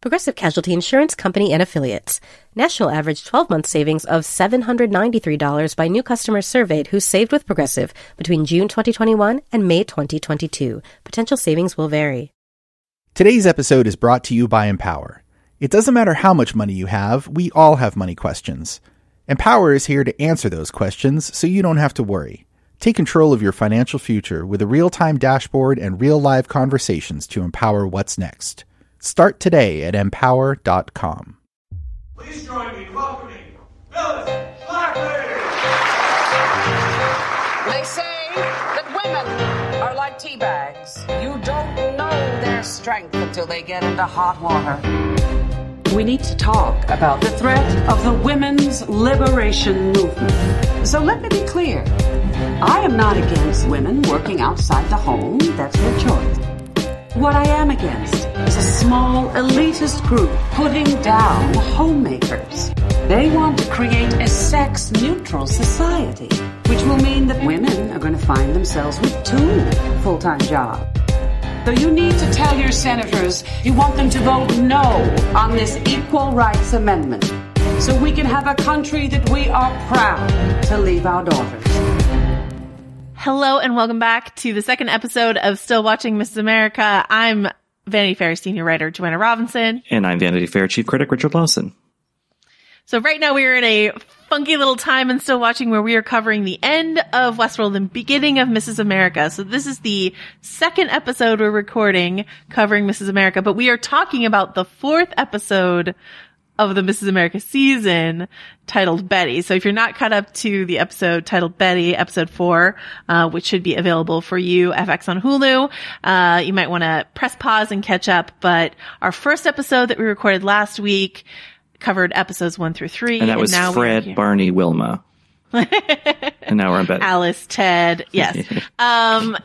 Progressive Casualty Insurance Company and Affiliates. National average 12 month savings of $793 by new customers surveyed who saved with Progressive between June 2021 and May 2022. Potential savings will vary. Today's episode is brought to you by Empower. It doesn't matter how much money you have, we all have money questions. Empower is here to answer those questions so you don't have to worry. Take control of your financial future with a real time dashboard and real live conversations to empower what's next. Start today at empower.com. Please join me in welcoming Phyllis Schlafly. They say that women are like tea bags. You don't know their strength until they get into hot water. We need to talk about the threat of the women's liberation movement. So let me be clear. I am not against women working outside the home. That's their choice. What I am against is a small elitist group putting down homemakers. They want to create a sex neutral society, which will mean that women are going to find themselves with two full time jobs. So you need to tell your senators you want them to vote no on this Equal Rights Amendment so we can have a country that we are proud to leave our daughters. Hello and welcome back to the second episode of Still Watching Mrs. America. I'm Vanity Fair senior writer Joanna Robinson. And I'm Vanity Fair chief critic Richard Lawson. So right now we are in a funky little time and still watching where we are covering the end of Westworld and beginning of Mrs. America. So this is the second episode we're recording covering Mrs. America, but we are talking about the fourth episode of the Mrs. America season titled Betty. So if you're not caught up to the episode titled Betty, episode four, uh, which should be available for you FX on Hulu, uh, you might want to press pause and catch up. But our first episode that we recorded last week covered episodes one through three. And that was now Fred, Barney, Wilma. and now we're on Betty. Alice, Ted. Yes. um,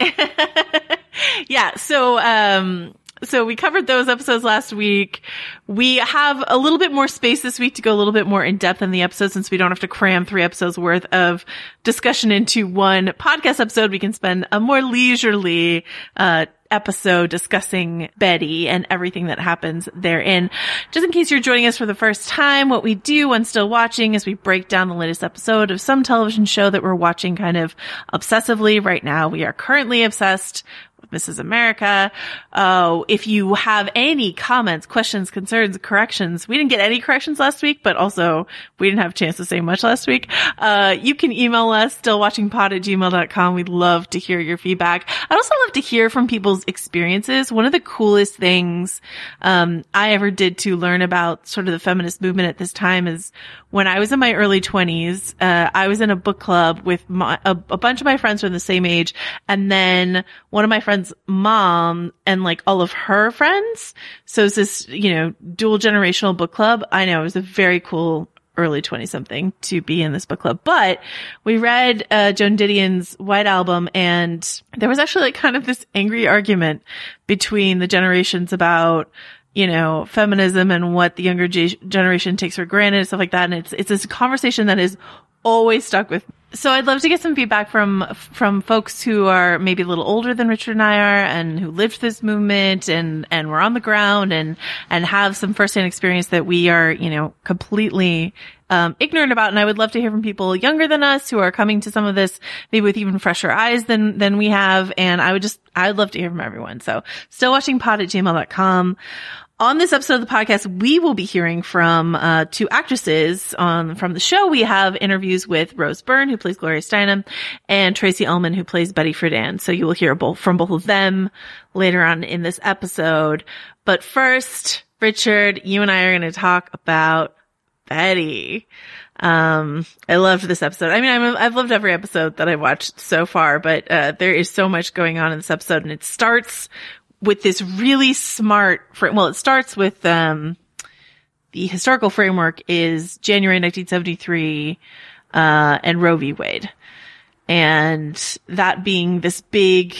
yeah. So, um, so we covered those episodes last week. We have a little bit more space this week to go a little bit more in depth in the episode since we don't have to cram three episodes worth of discussion into one podcast episode. We can spend a more leisurely, uh, episode discussing Betty and everything that happens therein. Just in case you're joining us for the first time, what we do when still watching is we break down the latest episode of some television show that we're watching kind of obsessively right now. We are currently obsessed Mrs. America. Oh, if you have any comments, questions, concerns, corrections, we didn't get any corrections last week, but also we didn't have a chance to say much last week. Uh, you can email us stillwatchingpod at gmail.com. We'd love to hear your feedback. I'd also love to hear from people's experiences. One of the coolest things, um, I ever did to learn about sort of the feminist movement at this time is when I was in my early twenties, uh, I was in a book club with my, a, a bunch of my friends were the same age. And then one of my friends friend's mom and like all of her friends. So it's this, you know, dual generational book club. I know it was a very cool early 20 something to be in this book club, but we read, uh, Joan Didion's White Album and there was actually like kind of this angry argument between the generations about, you know, feminism and what the younger generation takes for granted and stuff like that. And it's, it's this conversation that is always stuck with so I'd love to get some feedback from from folks who are maybe a little older than Richard and I are, and who lived this movement and and were on the ground and and have some firsthand experience that we are, you know, completely um, ignorant about. And I would love to hear from people younger than us who are coming to some of this maybe with even fresher eyes than than we have. And I would just I would love to hear from everyone. So still watching pod at gmail.com. On this episode of the podcast, we will be hearing from uh, two actresses on from the show. We have interviews with Rose Byrne, who plays Gloria Steinem, and Tracey Ullman, who plays Betty Friedan. So you will hear both from both of them later on in this episode. But first, Richard, you and I are going to talk about Betty. Um, I loved this episode. I mean, I'm, I've loved every episode that I've watched so far, but uh, there is so much going on in this episode, and it starts with this really smart, well, it starts with, um, the historical framework is January 1973, uh, and Roe v. Wade. And that being this big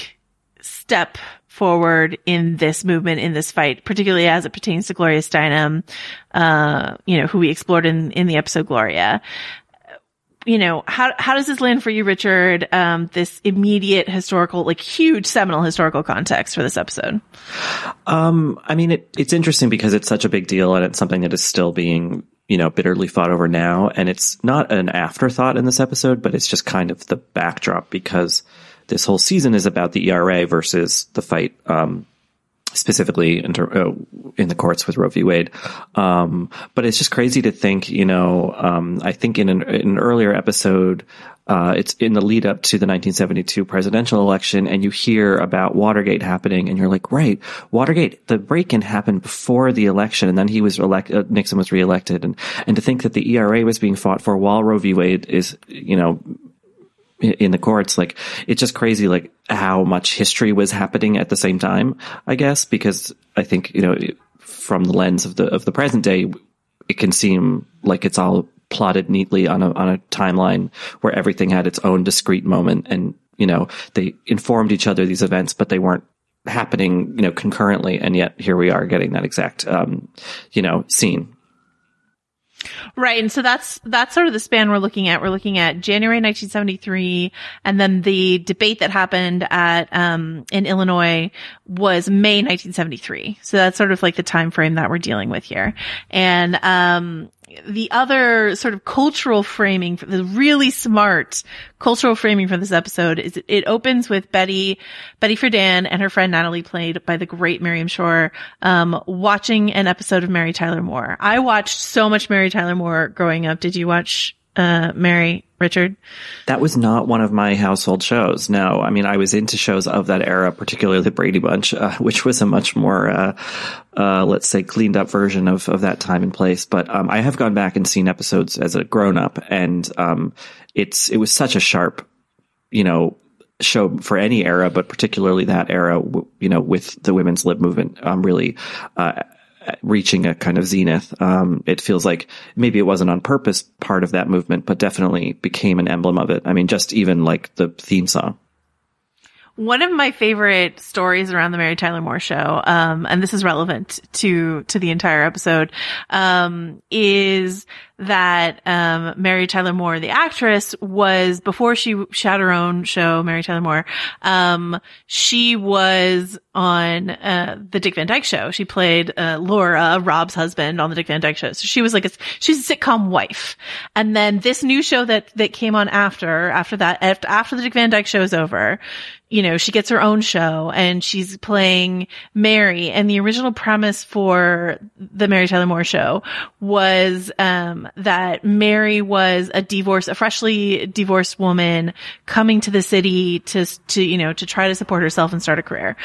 step forward in this movement, in this fight, particularly as it pertains to Gloria Steinem, uh, you know, who we explored in, in the episode Gloria you know, how, how does this land for you, Richard? Um, this immediate historical, like huge seminal historical context for this episode? Um, I mean, it, it's interesting because it's such a big deal and it's something that is still being, you know, bitterly fought over now. And it's not an afterthought in this episode, but it's just kind of the backdrop because this whole season is about the ERA versus the fight, um, specifically in, ter- uh, in the courts with Roe v. Wade. Um, but it's just crazy to think, you know, um, I think in an, in an earlier episode, uh, it's in the lead up to the 1972 presidential election and you hear about Watergate happening and you're like, right, Watergate, the break-in happened before the election and then he was elected, uh, Nixon was reelected. And, and to think that the ERA was being fought for while Roe v. Wade is, you know, in the courts. Like it's just crazy, like how much history was happening at the same time, I guess, because I think, you know, from the lens of the, of the present day, it can seem like it's all plotted neatly on a, on a timeline where everything had its own discrete moment and, you know, they informed each other these events, but they weren't happening, you know, concurrently. And yet here we are getting that exact, um, you know, scene. Right. And so that's, that's sort of the span we're looking at. We're looking at January 1973 and then the debate that happened at, um, in Illinois was May 1973. So that's sort of like the time frame that we're dealing with here. And, um, the other sort of cultural framing, the really smart cultural framing for this episode is it opens with Betty, Betty Friedan and her friend Natalie played by the great Miriam Shor, um, watching an episode of Mary Tyler Moore. I watched so much Mary Tyler Moore growing up. Did you watch, uh, Mary? Richard? That was not one of my household shows. No, I mean, I was into shows of that era, particularly the Brady Bunch, uh, which was a much more, uh, uh, let's say, cleaned up version of, of that time and place. But um, I have gone back and seen episodes as a grown up, and um, it's it was such a sharp, you know, show for any era, but particularly that era, you know, with the women's lib movement, um, really, uh, reaching a kind of zenith. Um, it feels like maybe it wasn't on purpose part of that movement, but definitely became an emblem of it. I mean, just even like the theme song. One of my favorite stories around the Mary Tyler Moore show, um, and this is relevant to to the entire episode, um, is that um, Mary Tyler Moore, the actress, was before she, had her own show, Mary Tyler Moore. Um, she was on uh, the Dick Van Dyke Show. She played uh, Laura, Rob's husband, on the Dick Van Dyke Show. So she was like a she's a sitcom wife. And then this new show that that came on after after that after, after the Dick Van Dyke Show is over, you know, she gets her own show and she's playing Mary. And the original premise for the Mary Tyler Moore show was um, that Mary was a divorce, a freshly divorced woman coming to the city to to you know to try to support herself and start a career.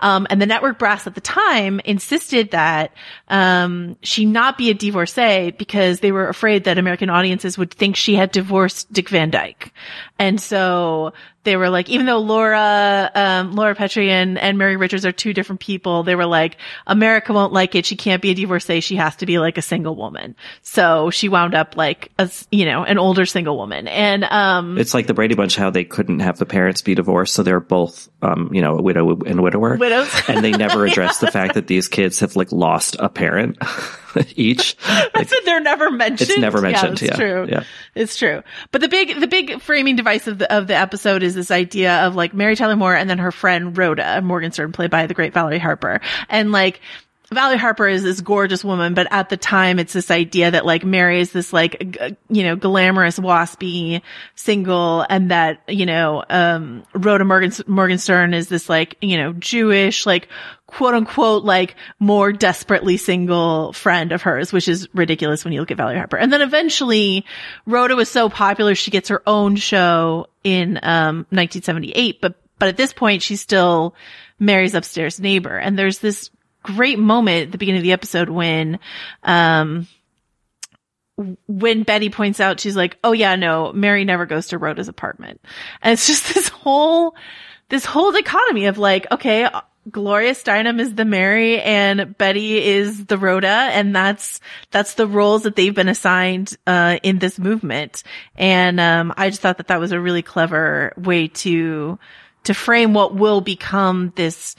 Um, and the network brass at the time insisted that um, she not be a divorcee because they were afraid that American audiences would think she had divorced Dick Van Dyke. And so they were like, even though Laura, um, Laura Petrie and, and Mary Richards are two different people, they were like, America won't like it. She can't be a divorcee. She has to be like a single woman. So she wound up like a, you know, an older single woman. And, um, it's like the Brady Bunch, how they couldn't have the parents be divorced. So they're both, um, you know, a widow and widower. Widows. and they never address the fact that these kids have like lost a parent. each. It. They're never mentioned. It's never mentioned. Yeah, it's yeah. true. Yeah. It's true. But the big, the big framing device of the, of the episode is this idea of like Mary Tyler Moore and then her friend Rhoda Morgenstern, played by the great Valerie Harper. And like, Valerie Harper is this gorgeous woman, but at the time it's this idea that like Mary is this like, g- you know, glamorous, waspy single and that, you know, um, Rhoda Morgan, Morgenstern is this like, you know, Jewish, like quote unquote, like more desperately single friend of hers, which is ridiculous when you look at Valerie Harper. And then eventually Rhoda was so popular, she gets her own show in, um, 1978, but, but at this point she's still Mary's upstairs neighbor. And there's this great moment at the beginning of the episode when, um, when Betty points out, she's like, Oh yeah, no, Mary never goes to Rhoda's apartment. And it's just this whole, this whole dichotomy of like, okay, Gloria Steinem is the Mary and Betty is the Rhoda. And that's, that's the roles that they've been assigned, uh, in this movement. And, um, I just thought that that was a really clever way to, to frame what will become this,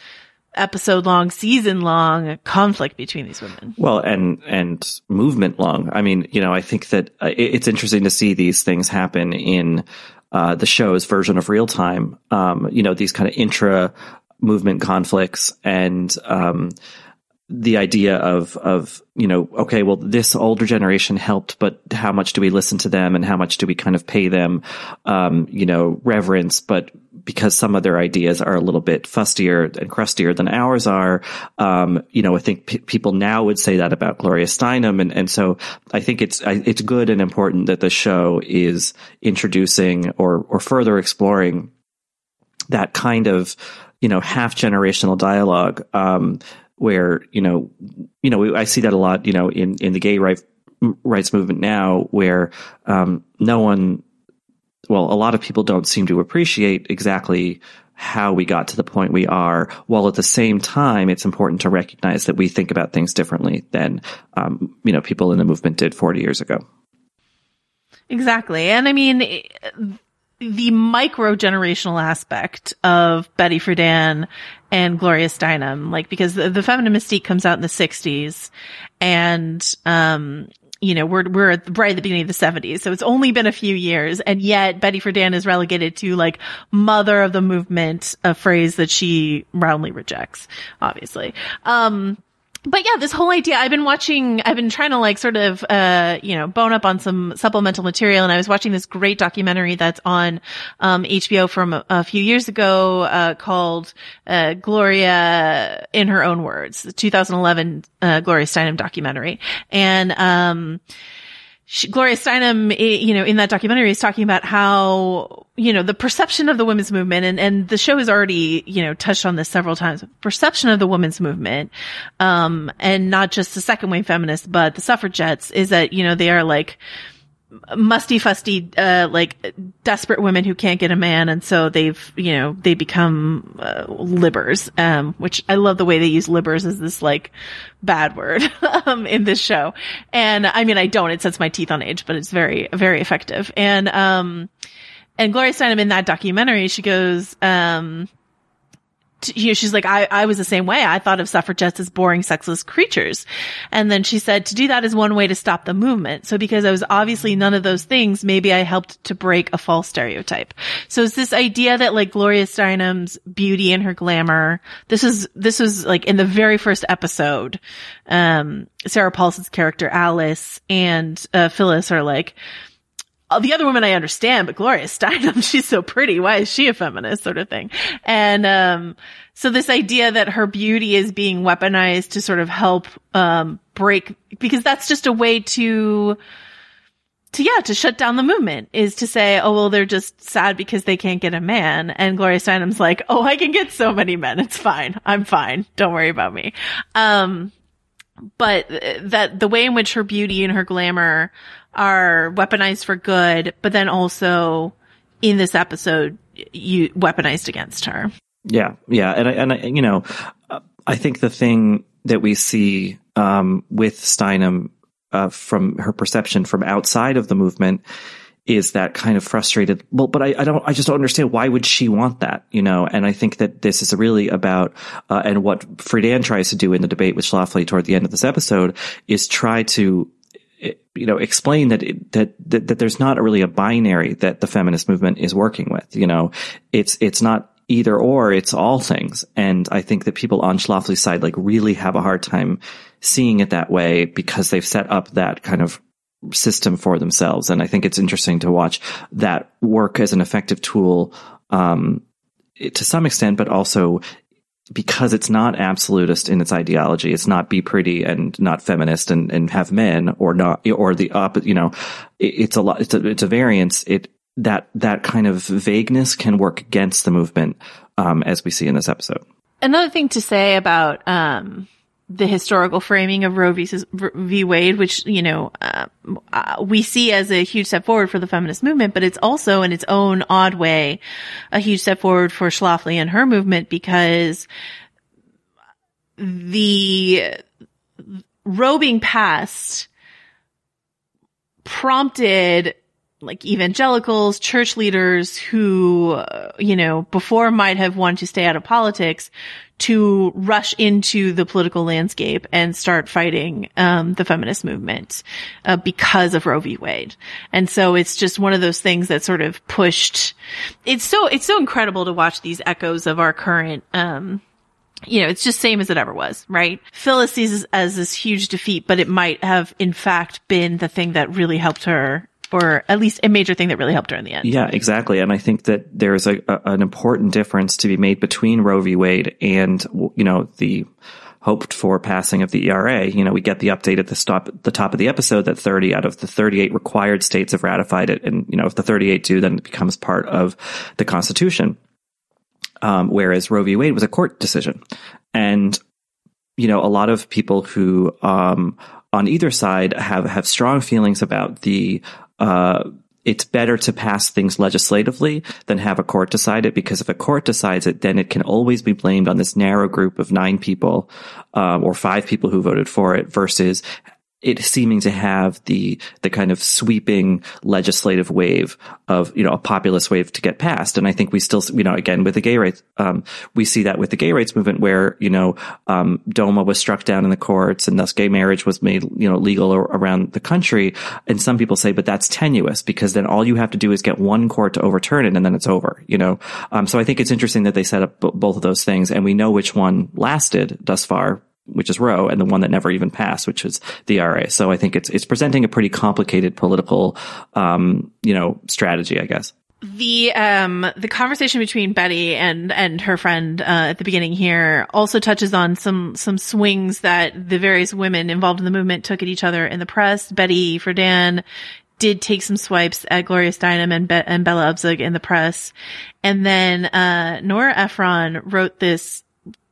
episode long, season long conflict between these women. Well, and and movement long. I mean, you know, I think that uh, it's interesting to see these things happen in uh, the show's version of real time. Um, you know, these kind of intra movement conflicts and um, the idea of of you know, okay, well, this older generation helped, but how much do we listen to them, and how much do we kind of pay them, um, you know, reverence, but because some of their ideas are a little bit fustier and crustier than ours are. Um, you know, I think p- people now would say that about Gloria Steinem. And, and so I think it's, I, it's good and important that the show is introducing or, or further exploring that kind of, you know, half generational dialogue, um, where, you know, you know, I see that a lot, you know, in, in the gay right, rights movement now where, um, no one, well, a lot of people don't seem to appreciate exactly how we got to the point we are, while at the same time, it's important to recognize that we think about things differently than, um, you know, people in the movement did 40 years ago. Exactly. And I mean, the micro generational aspect of Betty Friedan and Gloria Steinem, like, because the, the feminine mystique comes out in the 60s and, um, you know, we're, we're at- right at the beginning of the 70s. So it's only been a few years. And yet Betty Friedan is relegated to like mother of the movement, a phrase that she roundly rejects, obviously. Um, but yeah, this whole idea, I've been watching, I've been trying to like sort of, uh, you know, bone up on some supplemental material. And I was watching this great documentary that's on, um, HBO from a, a few years ago, uh, called, uh, Gloria in her own words, the 2011, uh, Gloria Steinem documentary. And, um, she, Gloria Steinem, eh, you know, in that documentary is talking about how, you know, the perception of the women's movement and, and the show has already, you know, touched on this several times. Perception of the women's movement, um, and not just the second wave feminists, but the suffragettes is that, you know, they are like, musty fusty uh like desperate women who can't get a man and so they've you know they become uh, libbers um which i love the way they use libbers as this like bad word um in this show. And i mean i don't. It sets my teeth on edge but it's very very effective. And um and gloria steinem in that documentary she goes um you know, she's like, I, I was the same way. I thought of suffragettes as boring, sexless creatures. And then she said, to do that is one way to stop the movement. So because I was obviously none of those things, maybe I helped to break a false stereotype. So it's this idea that like Gloria Steinem's beauty and her glamour, this is, this was like in the very first episode, um, Sarah Paulson's character Alice and, uh, Phyllis are like, the other women I understand, but Gloria Steinem, she's so pretty. Why is she a feminist sort of thing? And, um, so this idea that her beauty is being weaponized to sort of help, um, break, because that's just a way to, to, yeah, to shut down the movement is to say, oh, well, they're just sad because they can't get a man. And Gloria Steinem's like, oh, I can get so many men. It's fine. I'm fine. Don't worry about me. Um, but that the way in which her beauty and her glamour are weaponized for good, but then also in this episode, you weaponized against her. Yeah, yeah, and I, and I, you know, I think the thing that we see um, with Steinem uh, from her perception from outside of the movement is that kind of frustrated. Well, but I, I don't, I just don't understand why would she want that, you know? And I think that this is really about, uh, and what Friedan tries to do in the debate with Schlafly toward the end of this episode is try to you know, explain that, it, that, that, that there's not really a binary that the feminist movement is working with. You know, it's, it's not either or, it's all things. And I think that people on Schlafly's side, like, really have a hard time seeing it that way because they've set up that kind of system for themselves. And I think it's interesting to watch that work as an effective tool, um, to some extent, but also because it's not absolutist in its ideology, it's not be pretty and not feminist and, and have men or not, or the opposite, you know, it, it's a lot, it's a, it's a variance. It, that, that kind of vagueness can work against the movement, um, as we see in this episode. Another thing to say about, um, the historical framing of Roe v. v. Wade, which, you know, uh, uh, we see as a huge step forward for the feminist movement, but it's also in its own odd way a huge step forward for Schlafly and her movement because the Roe being passed prompted like evangelicals, church leaders who, uh, you know, before might have wanted to stay out of politics to rush into the political landscape and start fighting um, the feminist movement uh, because of Roe v. Wade. And so it's just one of those things that sort of pushed. It's so it's so incredible to watch these echoes of our current. Um, you know, it's just same as it ever was, right? Phyllis sees it as this huge defeat, but it might have in fact been the thing that really helped her or at least a major thing that really helped her in the end. Yeah, exactly. And I think that there's a, a, an important difference to be made between Roe v. Wade and, you know, the hoped for passing of the ERA. You know, we get the update at the stop, the top of the episode that 30 out of the 38 required states have ratified it. And, you know, if the 38 do, then it becomes part of the Constitution. Um, whereas Roe v. Wade was a court decision. And, you know, a lot of people who, um, on either side have, have strong feelings about the uh, it's better to pass things legislatively than have a court decide it because if a court decides it, then it can always be blamed on this narrow group of nine people um, or five people who voted for it versus it seeming to have the the kind of sweeping legislative wave of you know a populist wave to get passed, and I think we still you know again with the gay rights um, we see that with the gay rights movement where you know um, DOMA was struck down in the courts and thus gay marriage was made you know legal around the country, and some people say but that's tenuous because then all you have to do is get one court to overturn it and then it's over you know? Um, so I think it's interesting that they set up b- both of those things and we know which one lasted thus far which is Roe, and the one that never even passed, which is the RA. So I think it's it's presenting a pretty complicated political, um, you know, strategy, I guess. The um the conversation between Betty and and her friend uh, at the beginning here also touches on some some swings that the various women involved in the movement took at each other in the press. Betty Friedan did take some swipes at Gloria Steinem and, Be- and Bella Abzug in the press, and then uh, Nora Ephron wrote this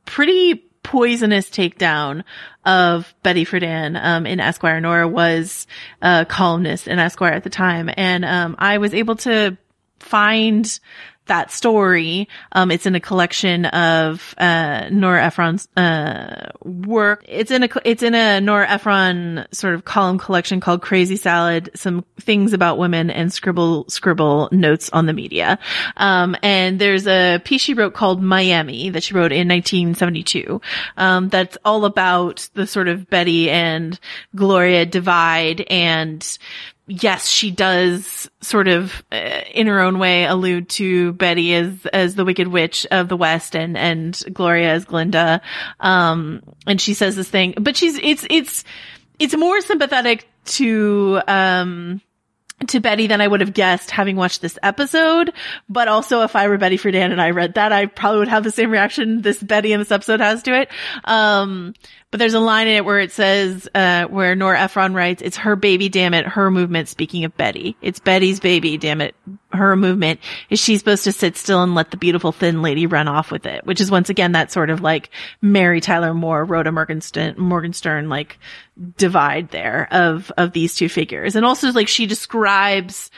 pretty poisonous takedown of Betty Friedan um, in Esquire. Nora was a columnist in Esquire at the time, and um, I was able to find that story. Um, it's in a collection of, uh, Nora Ephron's, uh, work. It's in a, it's in a Nora Ephron sort of column collection called Crazy Salad, some things about women and scribble, scribble notes on the media. Um, and there's a piece she wrote called Miami that she wrote in 1972. Um, that's all about the sort of Betty and Gloria divide and yes, she does sort of uh, in her own way allude to Betty as as the wicked witch of the West and and Gloria as Glinda. Um and she says this thing, but she's it's it's it's more sympathetic to um to Betty than I would have guessed having watched this episode. But also if I were Betty Friedan and I read that, I probably would have the same reaction this Betty in this episode has to it. Um, but there's a line in it where it says, uh, where Nora Ephron writes, it's her baby, damn it, her movement. Speaking of Betty, it's Betty's baby, damn it, her movement. Is she supposed to sit still and let the beautiful thin lady run off with it? Which is once again that sort of like Mary Tyler Moore, Rhoda Morgenstern, Morgenstern, like divide there of, of these two figures. And also like she describes,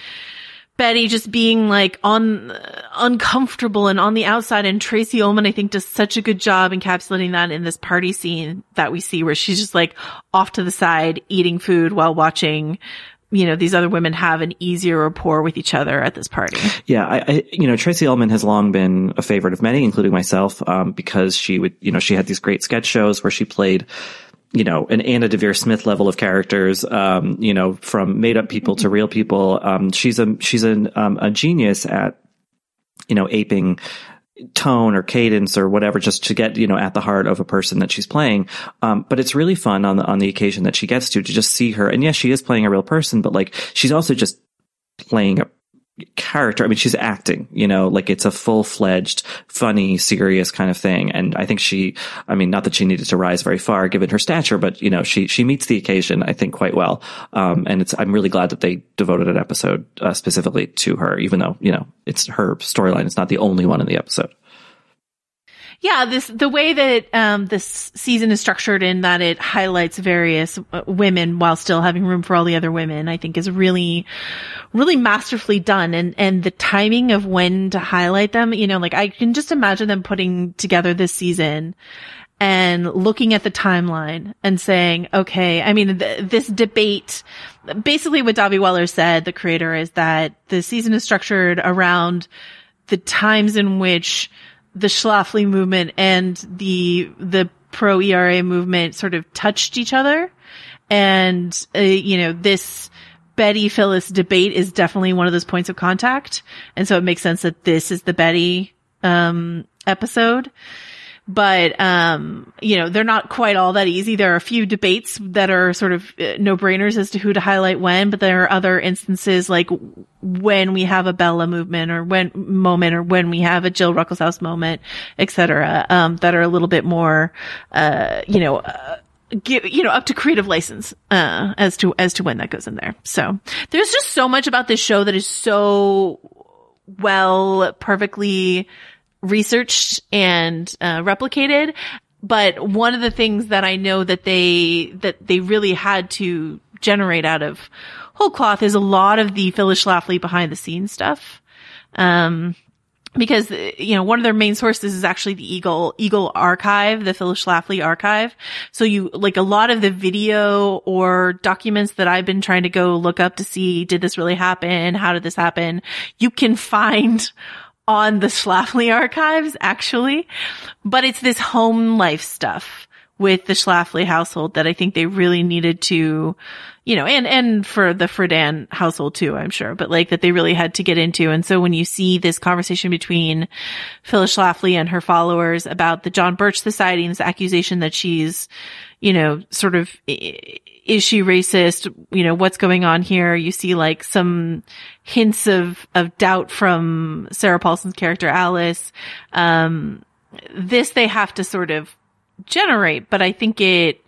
Betty just being like on uncomfortable and on the outside. And Tracey Ullman, I think, does such a good job encapsulating that in this party scene that we see where she's just like off to the side eating food while watching you know, these other women have an easier rapport with each other at this party. Yeah, I, I you know, Tracey Ullman has long been a favorite of many, including myself, um, because she would, you know, she had these great sketch shows where she played, you know, an Anna Deavere Smith level of characters, um, you know, from made up people to real people. Um, she's a, she's an, um, a genius at, you know, aping tone or cadence or whatever just to get you know at the heart of a person that she's playing um, but it's really fun on the on the occasion that she gets to to just see her and yes she is playing a real person but like she's also just playing a character. I mean she's acting you know like it's a full-fledged funny serious kind of thing. And i think she i mean not that she needed to rise very far given her stature but you know she she meets the occasion i think quite well. Um, and it's i'm really glad that they devoted an episode uh, specifically to her even though you know it's her storyline. It's not the only one in the episode Yeah, this the way that um, this season is structured in that it highlights various uh, women while still having room for all the other women, I think is really, really masterfully done. And and the timing of when to highlight them, you know, like I can just imagine them putting together this season and looking at the timeline and saying, okay, I mean, th- this debate, basically what Dahvi Waller said, the creator, is that the season is structured around the times in which the Schlafly movement and the, the pro ERA movement sort of touched each other. And, uh, you know, this Betty Phyllis debate is definitely one of those points of contact. And so it makes sense that this is the Betty, um, episode but um you know they're not quite all that easy there are a few debates that are sort of uh, no brainers as to who to highlight when but there are other instances like when we have a bella movement or when moment or when we have a jill ruckelshaus moment etc um that are a little bit more uh you know uh, give, you know, up to creative license, uh, as to, as to when that goes in there. So there's just so much about this show that is so well, perfectly researched and uh, replicated. But one of the things that I know that they that they really had to generate out of whole cloth is a lot of the Phyllis Schlafly behind the scenes stuff. Um, because you know one of their main sources is actually the Eagle Eagle archive, the Phyllis Schlafly archive. So you like a lot of the video or documents that I've been trying to go look up to see did this really happen? How did this happen? You can find on the Schlafly archives actually, but it's this home life stuff with the Schlafly household that I think they really needed to, you know, and, and for the Friedan household too, I'm sure, but like that they really had to get into. And so when you see this conversation between Phyllis Schlafly and her followers about the John Birch Society and this accusation that she's, you know, sort of, is she racist? You know, what's going on here? You see like some hints of, of doubt from Sarah Paulson's character Alice. Um, this they have to sort of generate, but I think it,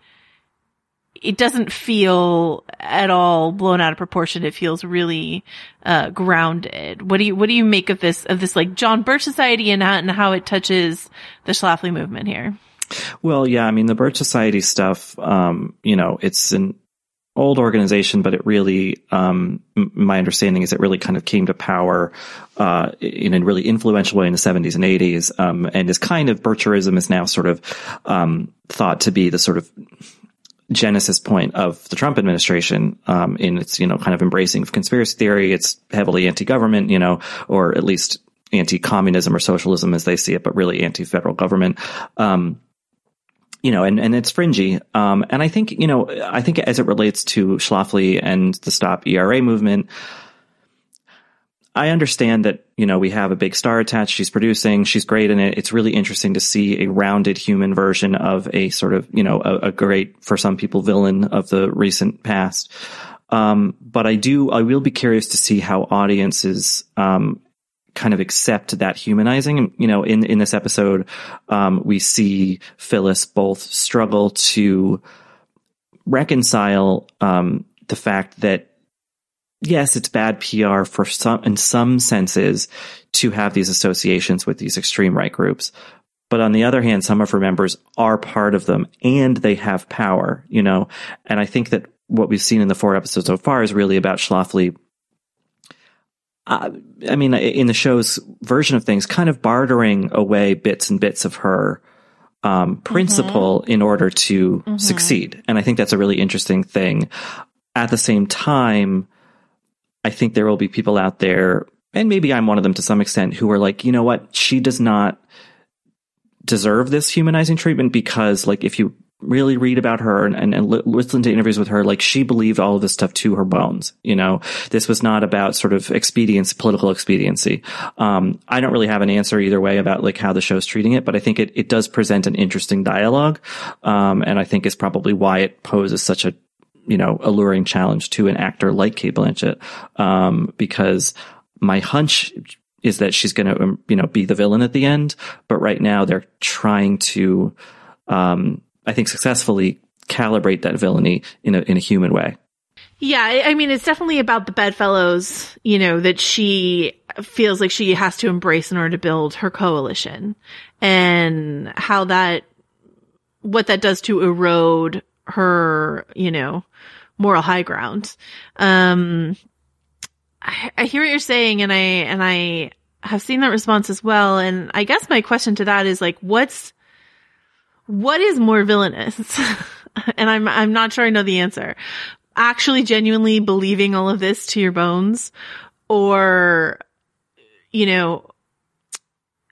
it doesn't feel at all blown out of proportion. It feels really, uh, grounded. What do you, what do you make of this, of this like John Birch Society and how, and how it touches the Schlafly movement here? Well, yeah, I mean, the Birch Society stuff, um, you know, it's an old organization, but it really, um, my understanding is it really kind of came to power, uh, in a really influential way in the 70s and 80s, um, and is kind of, Bircherism is now sort of, um, thought to be the sort of, genesis point of the Trump administration, um, in its, you know, kind of embracing of conspiracy theory. It's heavily anti-government, you know, or at least anti-communism or socialism as they see it, but really anti-federal government. Um, you know, and, and it's fringy. Um, and I think, you know, I think as it relates to Schlafly and the Stop ERA movement, I understand that, you know, we have a big star attached. She's producing. She's great in it. It's really interesting to see a rounded human version of a sort of, you know, a, a great, for some people, villain of the recent past. Um, but I do, I will be curious to see how audiences, um, kind of accept that humanizing. And, you know, in, in this episode, um, we see Phyllis both struggle to reconcile, um, the fact that yes, it's bad PR for some, in some senses to have these associations with these extreme right groups. But on the other hand, some of her members are part of them and they have power, you know, and I think that what we've seen in the four episodes so far is really about Schlafly uh, I mean, in the show's version of things, kind of bartering away bits and bits of her um, principle mm-hmm. in order to mm-hmm. succeed. And I think that's a really interesting thing. at the same time, I think there will be people out there, and maybe I'm one of them to some extent, who are like, you know what, she does not deserve this humanizing treatment because, like, if you really read about her and, and, and listen to interviews with her, like she believed all of this stuff to her bones. You know, this was not about sort of expedience, political expediency. Um, I don't really have an answer either way about like how the show's treating it, but I think it, it does present an interesting dialogue. Um, and I think is probably why it poses such a, you know, alluring challenge to an actor like Cate Blanchett. Um, because my hunch is that she's going to, you know, be the villain at the end. But right now they're trying to, um, I think successfully calibrate that villainy in a in a human way. Yeah, I mean, it's definitely about the bedfellows, you know, that she feels like she has to embrace in order to build her coalition and how that, what that does to erode her, you know, moral high ground. Um, I, I hear what you're saying and I, and I have seen that response as well. And I guess my question to that is like, what's, what is more villainous? and I'm, I'm not sure I know the answer. Actually genuinely believing all of this to your bones or, you know,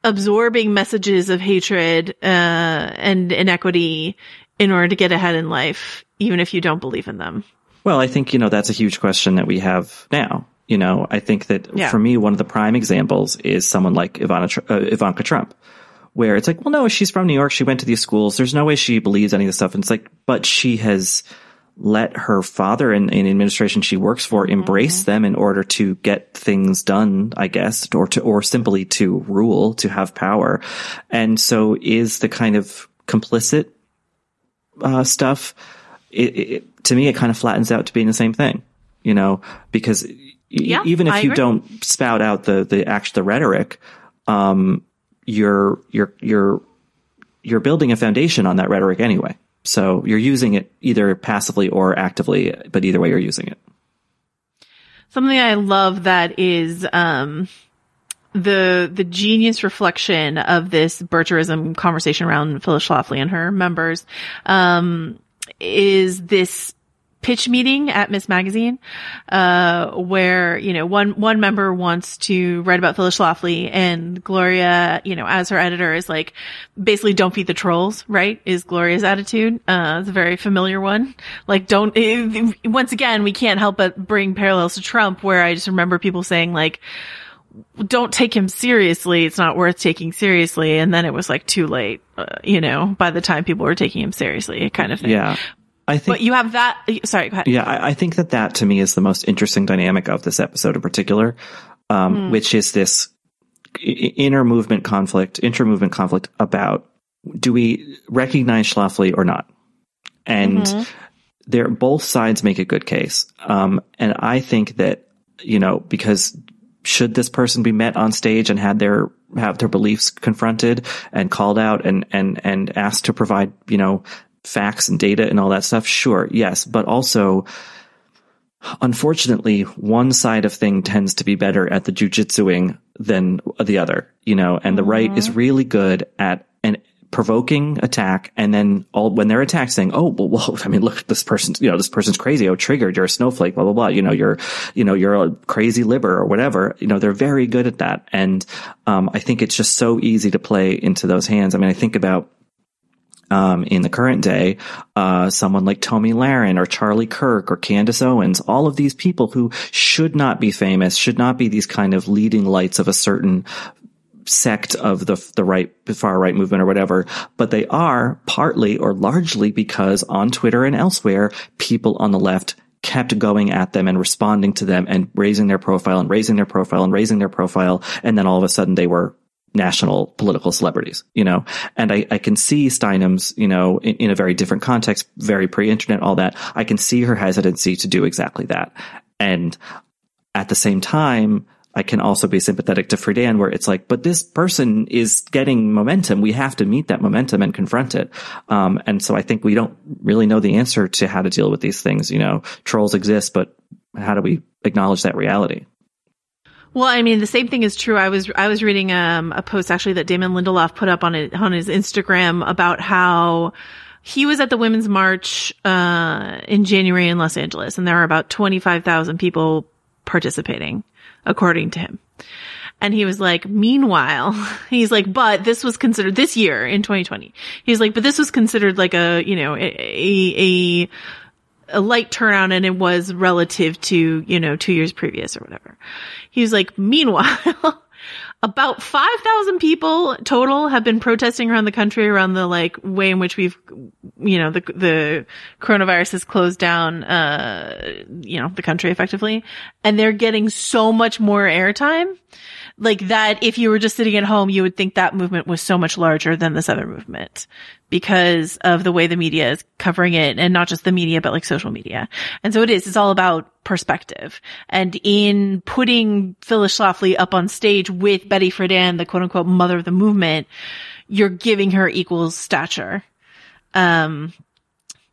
absorbing messages of hatred, uh, and inequity in order to get ahead in life, even if you don't believe in them. Well, I think, you know, that's a huge question that we have now. You know, I think that Yeah. for me, one of the prime examples is someone like Ivana, uh, Ivanka Trump, where it's like, well, no, she's from New York. She went to these schools. There's no way she believes any of this stuff. And it's like, but she has let her father and, and administration she works for embrace them in order to get things done, I guess, or to, or simply to rule, to have power. And so is the kind of complicit uh, stuff, it, it, to me, it kind of flattens out to being the same thing, you know, because e- Yeah, even if I you agree. don't spout out the, the act, the rhetoric, um, you're, you're, you're, you're building a foundation on that rhetoric anyway. So you're using it either passively or actively, but either way you're using it. Something I love that is, um, the, the genius reflection of this Bircherism conversation around Phyllis Schlafly and her members, um, is this pitch meeting at Ms. Magazine, uh, where, you know, one, one member wants to write about Phyllis Schlafly and Gloria, you know, as her editor is like, basically don't feed the trolls, right? Is Gloria's attitude. Uh, it's a very familiar one. Like don't, eh, once again, we can't help but bring parallels to Trump where I just remember people saying like, don't take him seriously. It's not worth taking seriously. And then it was like too late, uh, you know, by the time people were taking him seriously kind of thing. Yeah. I think But you have that. Sorry, go ahead. Yeah, I, I think that that to me is the most interesting dynamic of this episode in particular, um, which is this inner movement conflict, inter movement conflict about do we recognize Schlafly or not? And they're both sides make a good case. Um, and I think that, you know, because should this person be met on stage and had their have their beliefs confronted and called out and and and asked to provide you know facts and data and all that stuff? Sure yes. But also unfortunately one side of thing tends to be better at the jujitsuing than the other you know? And the right is really good at an provoking attack and then all when they're attacked saying oh well, well i mean look this person's you know this person's crazy. Oh triggered. You're a snowflake blah blah blah. You know you're you know you're a crazy liber or whatever. You know they're very good at that. And um, i think it's just so easy to play into those hands. I mean i think about um, in the current day, uh, someone like Tomi Lahren or Charlie Kirk or Candace Owens, all of these people who should not be famous, should not be these kind of leading lights of a certain sect of the the right far right movement or whatever, but they are partly or largely because on Twitter and elsewhere, people on the left kept going at them and responding to them and raising their profile and raising their profile and raising their profile, and then all of a sudden they were national political celebrities, you know, and I, I can see Steinem's, you know, in, in a very different context, very pre-internet, all that. I can see her hesitancy to do exactly that. And at the same time, I can also be sympathetic to Friedan where it's like, but this person is getting momentum. We have to meet that momentum and confront it. Um, and so I think we don't really know the answer to how to deal with these things. You know, trolls exist, but how do we acknowledge that reality? Well, I mean, the same thing is true. I was I was reading um, a post actually that Damon Lindelof put up on it on his Instagram about how he was at the Women's March uh, in January in Los Angeles, and there were about twenty five thousand people participating, according to him. And he was like, meanwhile, he's like, but this was considered this year in 2020. He's like, but this was considered like a, you know, a, a, a light turnout and it was relative to, you know, two years previous or whatever. He was like, meanwhile, about 5,000 people total have been protesting around the country around the like way in which we've, you know, the, the coronavirus has closed down, uh, you know, the country effectively. And they're getting so much more airtime like that if you were just sitting at home, you would think that movement was so much larger than this other movement because of the way the media is covering it and not just the media, but like social media. And so it is, it's all about perspective. And in putting Phyllis Schlafly up on stage with Betty Friedan, the quote unquote mother of the movement, you're giving her equal stature. Um,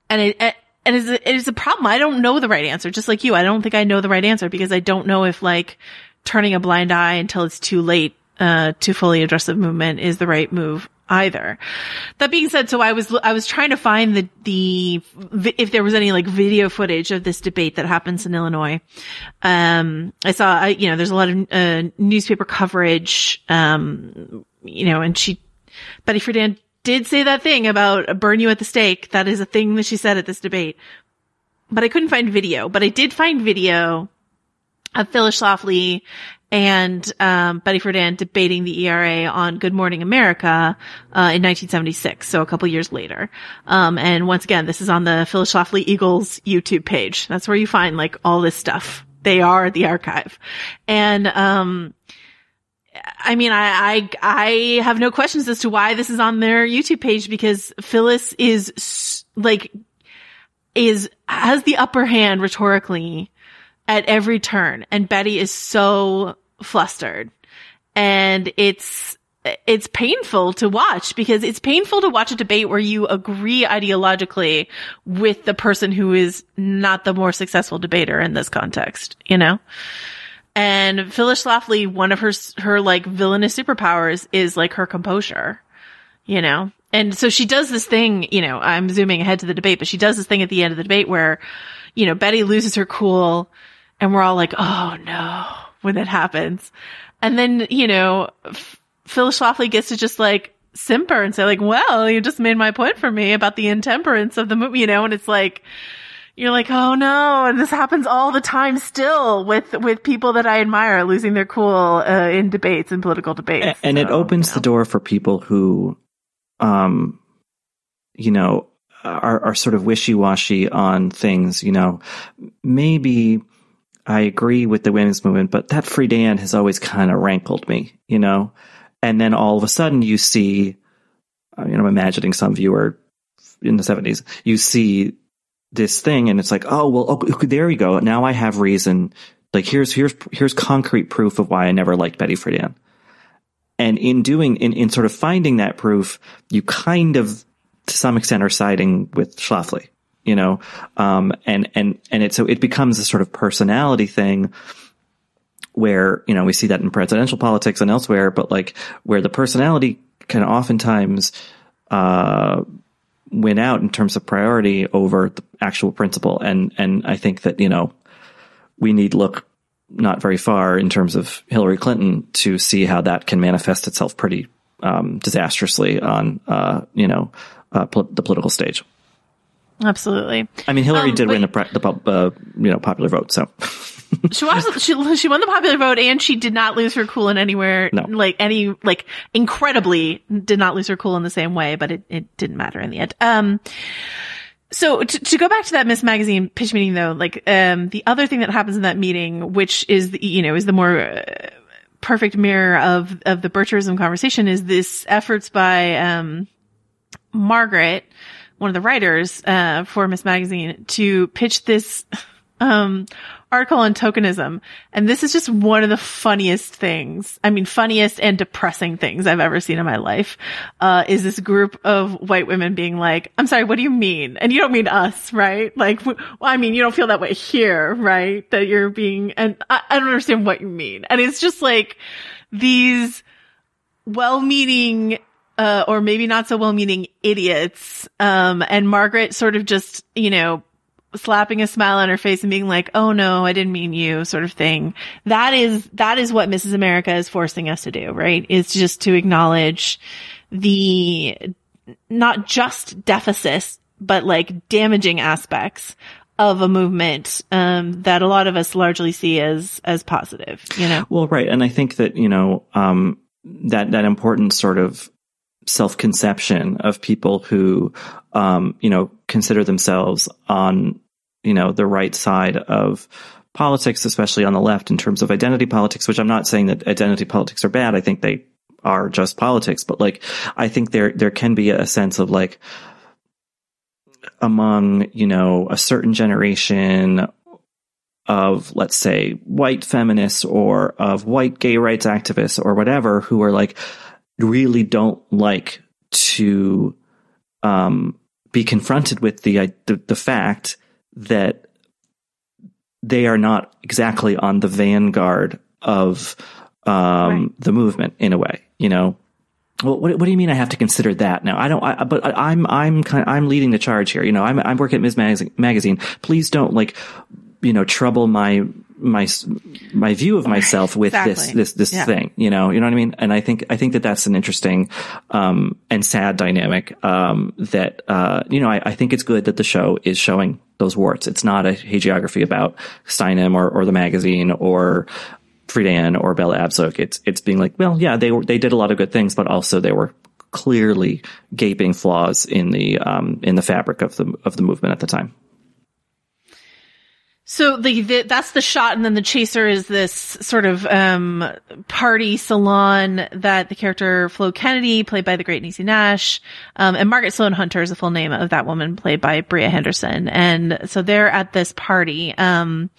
and it, and it's a, it is a problem. I don't know the right answer. Just like you, I don't think I know the right answer because I don't know if like turning a blind eye until it's too late uh, to fully address the movement is the right move either. That being said, so I was I was trying to find the the if there was any like video footage of this debate that happens in Illinois. Um, I saw I, you know there's a lot of uh, newspaper coverage. Um, you know, and she Betty Friedan did say that thing about burn you at the stake. That is a thing that she said at this debate. But I couldn't find video. But I did find video of Phyllis Schlafly and um, Betty Friedan debating the ERA on Good Morning America uh, in 1976, so a couple years later. Um, and once again, this is on the Phyllis Schlafly Eagles YouTube page. That's where you find like all this stuff. They are the archive, and um, I mean, I, I I have no questions as to why this is on their YouTube page because Phyllis is like is has the upper hand rhetorically at every turn. And Betty is so flustered. And it's, it's painful to watch because it's painful to watch a debate where you agree ideologically with the person who is not the more successful debater in this context, you know? And Phyllis Schlafly, one of her, her like villainous superpowers is like her composure, you know? And so she does this thing, you know, I'm zooming ahead to the debate, but she does this thing at the end of the debate where, you know, Betty loses her cool and we're all like, oh no, when that happens. And then, you know, Phil Schlafly gets to just like simper and say like, well, you just made my point for me about the intemperance of the movie, you know, and it's like, you're like, oh no, and this happens all the time still with, with people that I admire losing their cool, uh, in debates and political debates. And, so, it opens you know. the door for people who, um, you know, are, are sort of wishy-washy on things, you know, maybe, I agree with the women's movement, but that Friedan has always kind of rankled me, you know? And then all of a sudden you see, I mean, I'm imagining some viewer in the 70s, you see this thing and it's like, oh, well, oh, okay, there we go. Now I have reason. Like here's, here's, here's concrete proof of why I never liked Betty Friedan. And in doing, in, in sort of finding that proof, you kind of, to some extent, are siding with Schlafly you know, um, and, and, and it, so it becomes a sort of personality thing where, you know, we see that in presidential politics and elsewhere, but like where the personality can oftentimes, uh, win out in terms of priority over the actual principle. And, and I think that, you know, we need look not very far in terms of Hillary Clinton to see how that can manifest itself pretty, um, disastrously on, uh, you know, uh, the political stage. Absolutely. I mean, Hillary um, did win the, the uh, you know popular vote, so she was she she won the popular vote, and she did not lose her cool in anywhere. No. like any like incredibly did not lose her cool in the same way, but it it didn't matter in the end. Um. So to, to go back to that Ms. Magazine pitch meeting though, like, um, the other thing that happens in that meeting, which is, the, you know, is the more, uh, perfect mirror of, of the Bircherism conversation is this efforts by, um, Margaret, one of the writers uh, for Ms. Magazine to pitch this um, article on tokenism. And this is just one of the funniest things. I mean, funniest and depressing things I've ever seen in my life, uh, is this group of white women being like, I'm sorry, what do you mean? And you don't mean us, right? Like, well, I mean, you don't feel that way here, right? That you're being, and I, I don't understand what you mean. And it's just like these well-meaning uh, or maybe not so well-meaning idiots. Um, and Margaret sort of just, you know, slapping a smile on her face and being like, "Oh no, I didn't mean you," sort of thing. That is that is what Mrs. America is forcing us to do, right? Is just to acknowledge the not just deficits, but like damaging aspects of a movement um, that a lot of us largely see as as positive. You know. Well, right, and I think that you know um, that that important sort of self conception of people who, um, you know, consider themselves on, you know, the right side of politics, especially on the left in terms of identity politics, which I'm not saying that identity politics are bad. I think they are just politics, but like, I think there, there can be a sense of like, among, you know, a certain generation of, let's say, white feminists or of white gay rights activists or whatever who are like, really don't like to um, be confronted with the, the, the fact that they are not exactly on the vanguard of um, right. the movement in a way. You know, well, what, what do you mean I have to consider that now? I don't, I, but I, I'm, I'm kind of, I'm leading the charge here. You know, I'm, I'm working at Ms. Magazine. Please don't like, you know, trouble my my my view of myself with exactly. this this this yeah. thing you know you know what i mean and i think i think that that's an interesting um and sad dynamic um that uh you know I, I think it's good that the show is showing those warts it's not a hagiography about steinem or or the magazine or Friedan or Bella Abzug. It's it's being like, well, yeah, they were they did a lot of good things, but also they were clearly gaping flaws in the um, in the fabric of the of the movement at the time. So the, the, that's the shot, and then the chaser is this sort of um, party salon that the character Flo Kennedy, played by the great Niecy Nash, um, and Margaret Sloan Hunter is the full name of that woman, played by Bria Henderson. And so they're at this party um,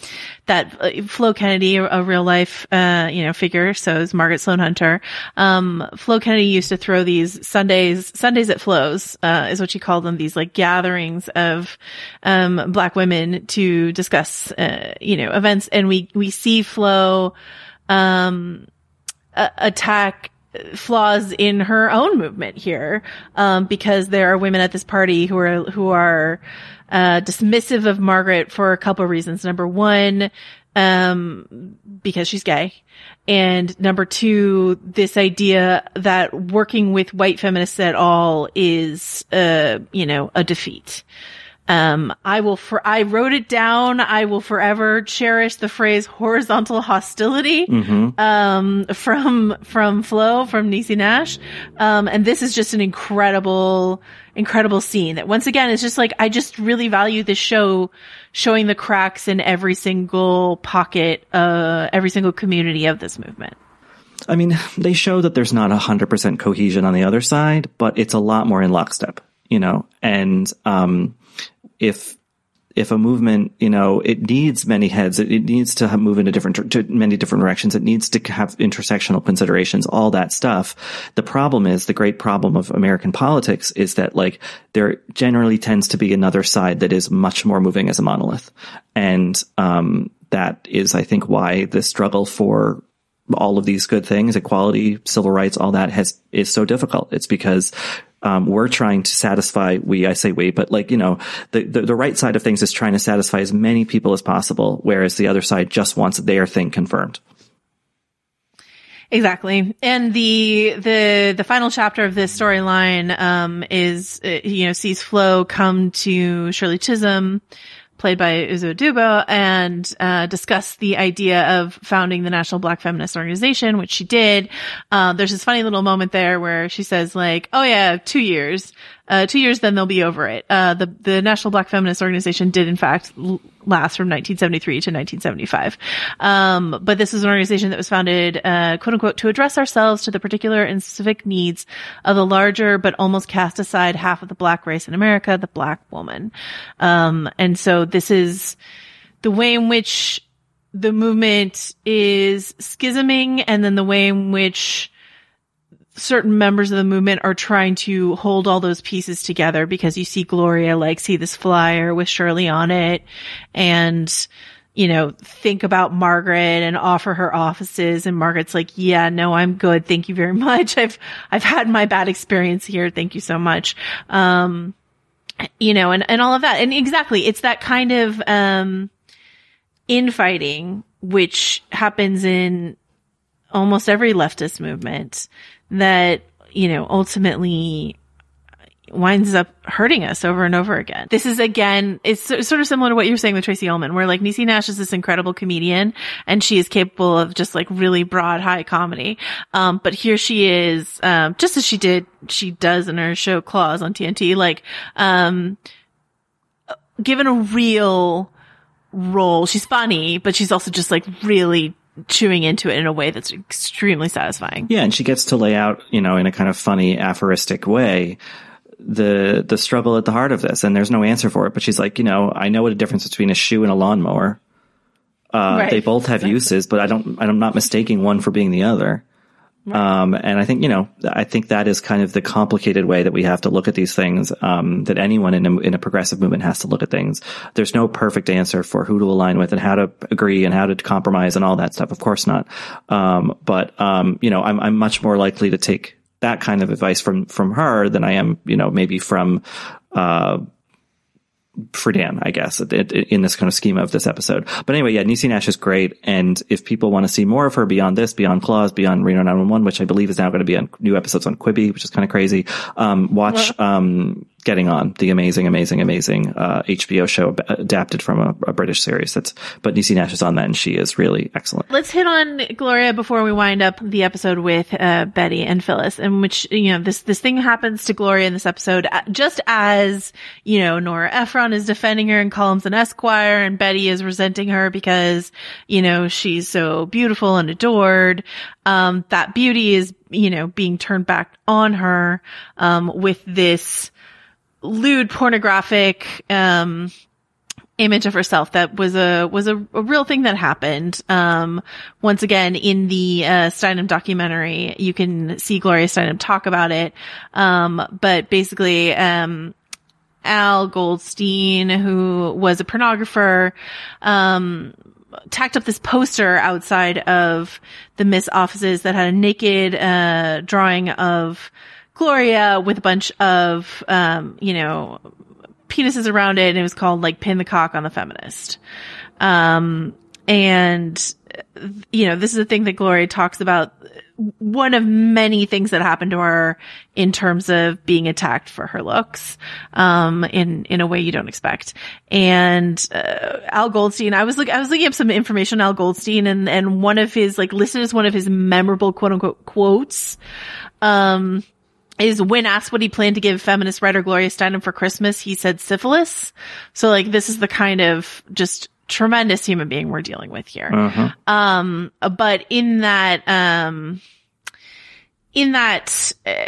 that uh, Flo Kennedy, a real life uh, you know figure, so is Margaret Sloan Hunter. Um, Flo Kennedy used to throw these Sundays Sundays at Flo's uh, is what she called them. These like gatherings of um, black women to discuss uh, you know, events and we, we see Flo, um, attack flaws in her own movement here, um, because there are women at this party who are, who are, uh, dismissive of Margaret for a couple of reasons. Number one, um, because she's gay. And number two, this idea that working with white feminists at all is, uh, you know, a defeat. Um, I will for, I wrote it down. I will forever cherish the phrase horizontal hostility, mm-hmm. um, from, from Flo, from Niecy Nash. Um, and this is just an incredible, incredible scene that once again is just like, I just really value this show showing the cracks in every single pocket, uh, every single community of this movement. I mean, they show that there's not a hundred percent cohesion on the other side, but it's a lot more in lockstep, you know, and, um, if if a movement, you know, it needs many heads, it, it needs to move in a different, to many different directions. It needs to have intersectional considerations, all that stuff. The problem is, the great problem of American politics is that like there generally tends to be another side that is much more moving as a monolith. And, um, that is, I think, why the struggle for all of these good things, equality, civil rights, all that has, is so difficult. It's because um, we're trying to satisfy we i say we but like you know the, the, the right side of things is trying to satisfy as many people as possible whereas the other side just wants their thing confirmed Exactly. And the, the, the final chapter of this storyline, um, is, uh, you know, sees Flo come to Shirley Chisholm, played by Uzo Aduba, and uh, discuss the idea of founding the National Black Feminist Organization, which she did. Uh, there's this funny little moment there where she says like, "Oh yeah, two years." Uh, two years, then they'll be over it. Uh, the, the National Black Feminist Organization did in fact l- last from 1973 to 1975. Um, but this is an organization that was founded, uh, quote unquote, to address ourselves to the particular and specific needs of the larger but almost cast aside half of the black race in America, the black woman. Um, and so this is the way in which the movement is schisming and then the way in which certain members of the movement are trying to hold all those pieces together because you see Gloria like see this flyer with Shirley on it and you know, think about Margaret and offer her offices. And Margaret's like, yeah, no, I'm good. Thank you very much. I've, I've had my bad experience here. Thank you so much. Um, you know, and, and all of that. And exactly, it's that kind of, um, infighting, which happens in almost every leftist movement that, you know, ultimately winds up hurting us over and over again. This is again, it's sort of similar to what you're saying with Tracey Ullman, where like Niecy Nash is this incredible comedian and she is capable of just like really broad, high comedy. Um, but here she is, um, just as she did, she does in her show Claws on TNT, like, um, given a real role. She's funny, but she's also just like really chewing into it in a way that's extremely satisfying. Yeah, and she gets to lay out, you know, in a kind of funny aphoristic way the the struggle at the heart of this and there's no answer for it but she's like you know i know what a difference between a shoe and a lawnmower uh, right. they both have exactly. uses but i don't i'm not mistaking one for being the other. Um, and i think you know i think that is kind of the complicated way that we have to look at these things um, that anyone in a, in a progressive movement has to look at things. There's no perfect answer for who to align with and how to agree and how to compromise and all that stuff. Of course not. Um, but um, you know I'm, I'm much more likely to take that kind of advice from from her than I am, you know, maybe from uh, Friedan, I guess, in this kind of schema of this episode. But anyway, yeah, Niecy Nash is great. And if people want to see more of her beyond this, beyond Claws, beyond Reno 911, which I believe is now going to be on new episodes on Quibi, which is kind of crazy, um, watch, um, Getting On, the amazing, amazing, amazing uh, HBO show adapted from a, a, British series. That's but Niecy Nash is on that, and she is really excellent. Let's hit on Gloria before we wind up the episode with uh, Betty and Phyllis, in which you know this this thing happens to Gloria in this episode, uh, just as you know Nora Ephron is defending her in columns and Esquire, and Betty is resenting her because you know she's so beautiful and adored. Um, that beauty is you know being turned back on her um, with this lewd pornographic um image of herself that was a was a, a real thing that happened. Um, once again, in the uh, Steinem documentary, you can see Gloria Steinem talk about it. Um, but basically, um, Al Goldstein, who was a pornographer, um, tacked up this poster outside of the Miss offices that had a naked uh, drawing of Gloria with a bunch of, um, you know, penises around it and it was called like pin the cock on the feminist. Um, and, you know, this is a thing that Gloria talks about. One of many things that happened to her in terms of being attacked for her looks, um, in, in a way you don't expect. And, uh, Al Goldstein, I was like, I was looking up some information on Al Goldstein and, and one of his, like, listed as one of his memorable quote unquote quotes, um, is when asked what he planned to give feminist writer Gloria Steinem for Christmas, he said syphilis. So like this is the kind of just tremendous human being we're dealing with here. Uh-huh. Um, but in that, um, in that, uh,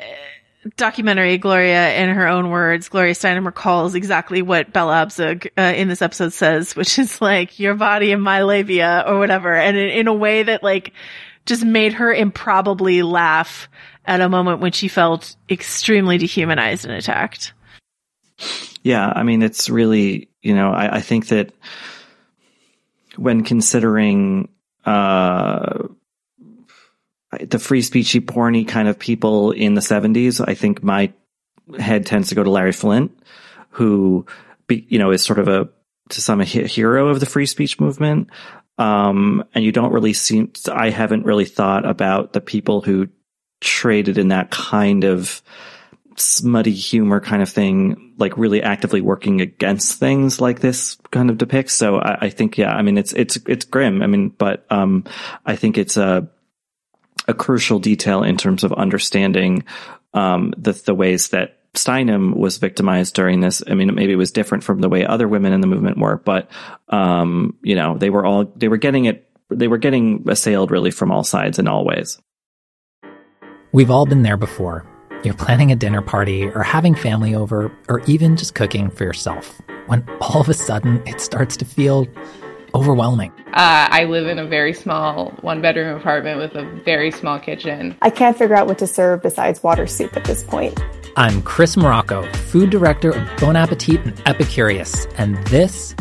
documentary, Gloria, in her own words, Gloria Steinem recalls exactly what Bella Abzug uh, in this episode says, which is like, your body and my labia or whatever. And in, in a way that like just made her improbably laugh at a moment when she felt extremely dehumanized and attacked. Yeah, I mean, it's really, you know, I, I think that when considering uh, the free speechy, porny kind of people in the 70s, I think my head tends to go to Larry Flynt, who, be, you know, is sort of a, to some, a hero of the free speech movement. Um, and you don't really seem, I haven't really thought about the people who traded in that kind of smutty humor kind of thing, like really actively working against things like this kind of depicts. So I, I think, yeah, I mean, it's, it's, it's grim. I mean, but, um, I think it's a, a crucial detail in terms of understanding, um, the, the ways that Steinem was victimized during this. I mean, maybe it was different from the way other women in the movement were, but, um, you know, they were all, they were getting it, they were getting assailed really from all sides in all ways. We've all been there before. You're planning a dinner party or having family over or even just cooking for yourself when all of a sudden it starts to feel overwhelming. Uh, I live in a very small one bedroom apartment with a very small kitchen. I can't figure out what to serve besides water soup at this point. I'm Chris Morocco, food director of Bon Appetit and Epicurious, and this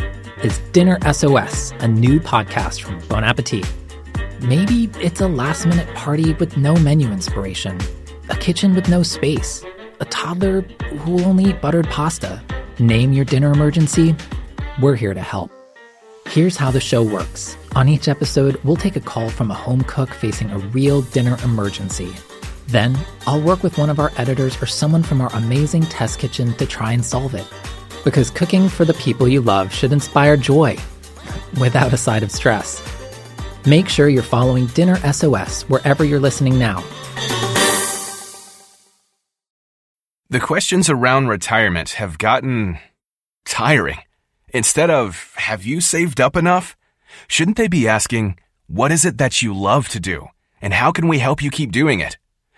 is Dinner SOS, a new podcast from Bon Appetit. Maybe it's a last minute party with no menu inspiration, a kitchen with no space, a toddler who will only eat buttered pasta. Name your dinner emergency. We're here to help. Here's how the show works. On each episode, we'll take a call from a home cook facing a real dinner emergency. Then, I'll work with one of our editors or someone from our amazing test kitchen to try and solve it. Because cooking for the people you love should inspire joy without a side of stress. Make sure you're following Dinner SOS wherever you're listening now. The questions around retirement have gotten tiring. Instead of, have you saved up enough? Shouldn't they be asking, what is it that you love to do? And how can we help you keep doing it?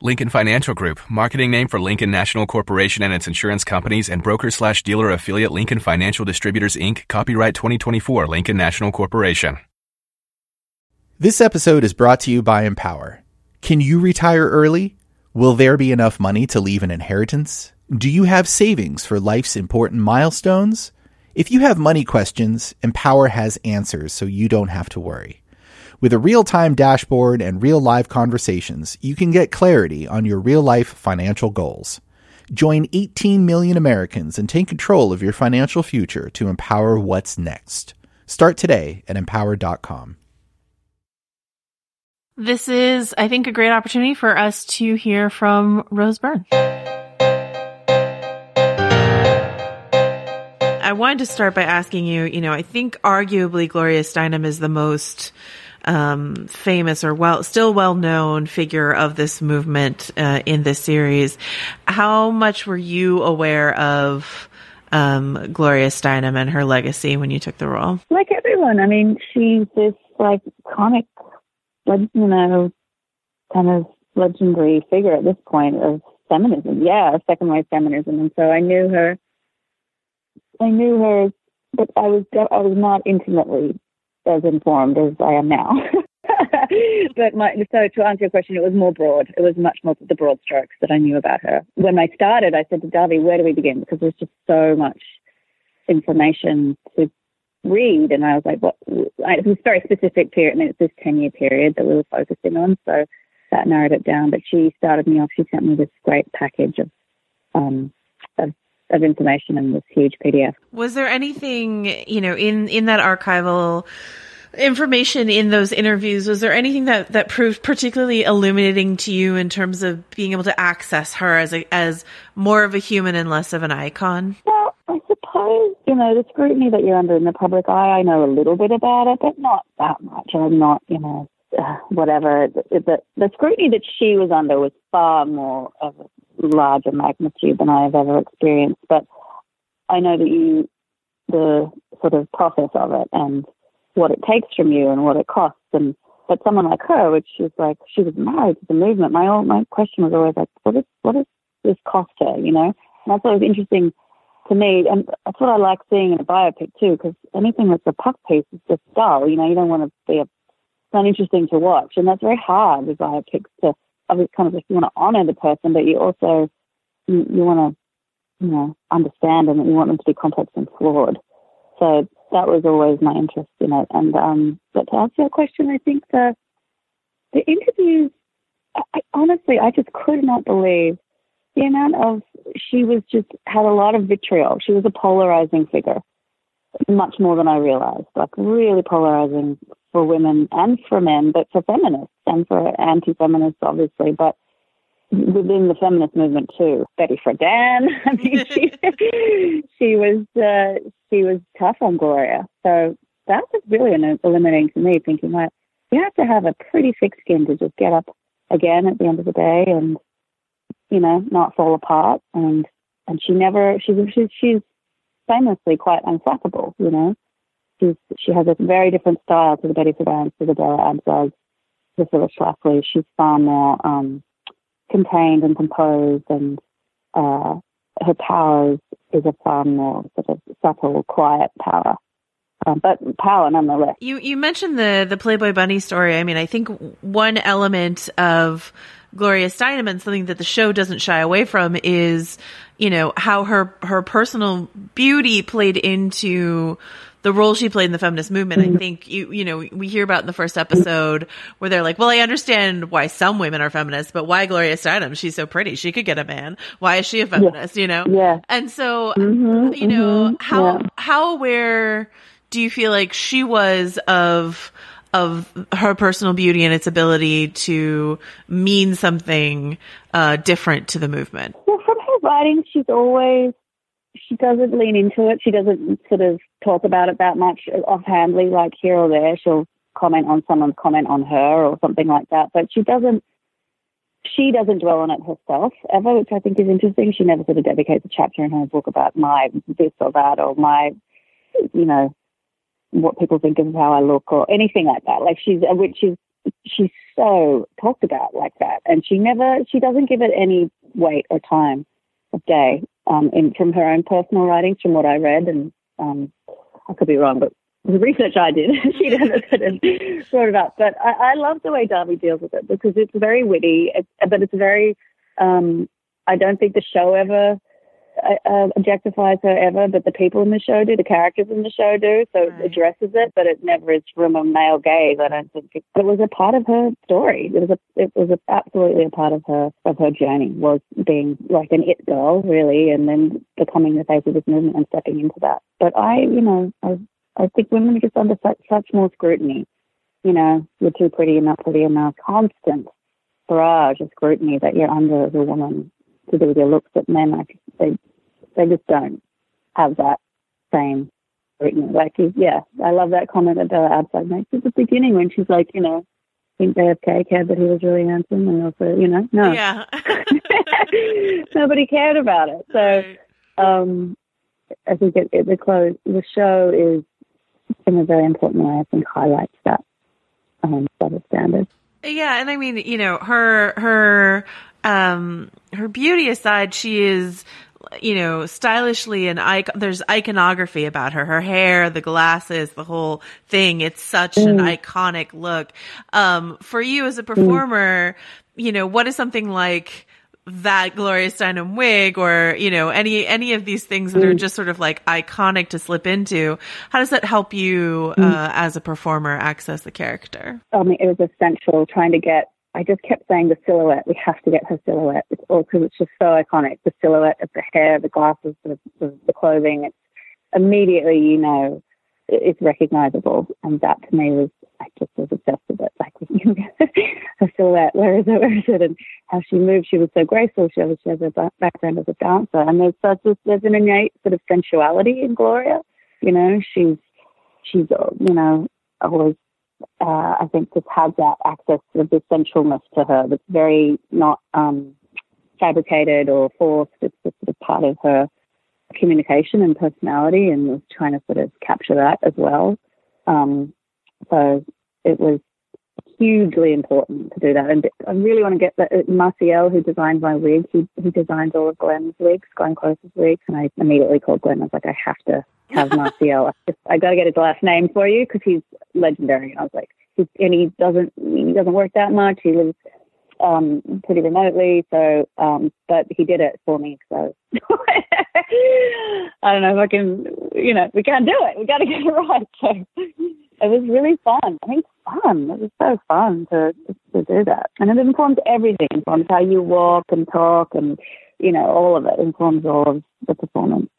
Lincoln Financial Group, marketing name for Lincoln National Corporation and its insurance companies and broker slash dealer affiliate Lincoln Financial Distributors Inc., copyright 2024 Lincoln National Corporation. This episode is brought to you by Empower. Can you retire early? Will there be enough money to leave an inheritance? Do you have savings for life's important milestones? If you have money questions, Empower has answers so you don't have to worry. With a real time dashboard and real live conversations, you can get clarity on your real life financial goals. Join 18 million Americans and take control of your financial future to empower what's next. Start today at empower.com. This is, I think, a great opportunity for us to hear from Rose Byrne. I wanted to start by asking you, you know, I think arguably Gloria Steinem is the most um, famous or well, still well known figure of this movement uh, in this series. How much were you aware of um, Gloria Steinem and her legacy when you took the role? Like everyone, I mean, she's this like comic, you know, kind of legendary figure at this point of feminism. Yeah, second wave feminism, and so I knew her. I knew her, but I was I was not intimately as informed as I am now. but my, so to answer your question, it was more broad. It was much more the broad strokes that I knew about her. When I started, I said to Dahvi, where do we begin? Because there's just so much information to read. And I was like, what? It was a very specific period. I mean, it's this 10 year period that we were focusing on. So that narrowed it down. But she started me off. She sent me this great package of, um, of information in this huge PDF. Was there anything, you know, in in that archival information in those interviews was there anything that that proved particularly illuminating to you in terms of being able to access her as a as more of a human and less of an icon? Well i suppose you know the scrutiny that you're under in the public eye i know a little bit about it but not that much. I'm not you know uh, whatever the, the scrutiny that she was under was far more of a larger magnitude than I have ever experienced. But I know that you, the sort of process of it and what it takes from you and what it costs. And but someone like her, which is like she was married to the movement. My old, my question was always like, what is what does this cost her? You know, and that's always interesting to me. And that's what I like seeing in a biopic too, because anything that's a puck piece is just dull. You know, you don't want to be a it's not interesting to watch, and that's very hard with biopics to obviously kind of like you want to honor the person, but you also you, you want to you know understand and you want them to be complex and flawed. So that was always my interest in it. And um, but to answer your question, I think the the interviews, I, honestly, I just could not believe the amount of she was just had a lot of vitriol. She was a polarizing figure, much more than I realized. Like really polarizing for women and for men, but for feminists and for anti-feminists, obviously, but within the feminist movement too. Betty Friedan, I mean, she, she was uh, she was tough on Gloria. So that was really eliminating to me, thinking like you have to have a pretty thick skin to just get up again at the end of the day and you know not fall apart. And and she never she's she's, she's famously quite unflappable. You know, she's she has a very different style to the Betty Friedan, to the Bella Abzug, to Phyllis Schlafly. She's far more um, contained and composed, and uh, her powers is a far more sort of subtle, quiet power. Um, but power nonetheless. You you mentioned the the Playboy Bunny story. I mean, I think one element of Gloria Steinem and something that the show doesn't shy away from is, you know, how her her personal beauty played into the role she played in the feminist movement. Mm-hmm. I think you you know we hear about in the first episode where they're like, well, I understand why some women are feminists, but why Gloria Steinem? She's so pretty, she could get a man. Why is she a feminist? Yeah. You know? Yeah. And so, mm-hmm, you know, mm-hmm, how yeah. how aware do you feel like she was of of her personal beauty and its ability to mean something uh, different to the movement? Well, from her writing, she's always she doesn't lean into it. She doesn't sort of talk about it that much offhandedly, like here or there. She'll comment on someone's comment on her or something like that, but she doesn't. She doesn't dwell on it herself ever, which I think is interesting. She never sort of dedicates a chapter in her book about my this or that or my, you know, what people think of how I look or anything like that. Like she's, which is, she's so talked about like that. And she never, she doesn't give it any weight or time of day, um, in, from her own personal writings, from what I read. And, um, I could be wrong, but the research I did, she sort of brought it up. But I, I love the way Dahvi deals with it because it's very witty, it's, but it's very, um, I don't think the show ever uh, objectifies her ever, but the people in the show do, the characters in the show do. So right. it addresses it, but it never is from a male gaze. I don't think it, it was a part of her story. It was a, it was a, absolutely a part of her of her journey was being like an it girl, really, and then becoming the face of this movement and stepping into that. But I, you know, I I think women are just under such such more scrutiny. You know, you're too pretty, you're not pretty enough. Constant barrage of scrutiny that you're under as a woman to do with your looks that men like they they just don't have that same scrutiny. Like yeah, I love that comment that Bella Abzug makes at the beginning when she's like, you know, I think JFK cared that he was really handsome and also, you know, no. Yeah. Nobody cared about it. So um I think it, it, the close the show is in a very important way I think highlights that um double standard. Yeah, and I mean, you know, her her um her beauty aside, she is you know, stylishly and icon- there's iconography about her, her hair, the glasses, the whole thing. It's such mm. an iconic look. Um, for you as a performer, mm. you know, what is something like that Gloria Steinem wig or, you know, any, any of these things that mm. are just sort of like iconic to slip into? How does that help you, mm. uh, as a performer access the character? I mean, it was essential trying to get I just kept saying the silhouette. We have to get her silhouette. It's all because it's just so iconic. The silhouette of the hair, the glasses, the, the, the clothing. It's immediately, you know, it's recognizable. And that to me was, I just was obsessed with it. Like her silhouette, where is it, where is it? And how she moves. She was so graceful. She she has a background as a dancer. And there's such a, there's an innate sort of sensuality in Gloria. You know, she's, she's, uh, you know, always uh, I think just has that access to the essentialness to her that's very not um, fabricated or forced. It's just sort of part of her communication and personality, and was trying to sort of capture that as well. Um, so it was hugely important to do that. And I really want to get that. Marciel, who designed my wig, he, he designed all of Glenn's wigs, Glenn Close's wigs. And I immediately called Glenn. I was like, I have to have Marciel. I got to get his last name for you because he's legendary. And I was like, he's, and he doesn't, he doesn't work that much. He lives um, pretty remotely. So, um, but he did it for me. So I don't know if I can, you know, we can't do it. We got to get it right. So it was really fun. I think fun. It was so fun to to do that, and it informs everything. Informs how you walk and talk, and you know, all of it informs all of the performance.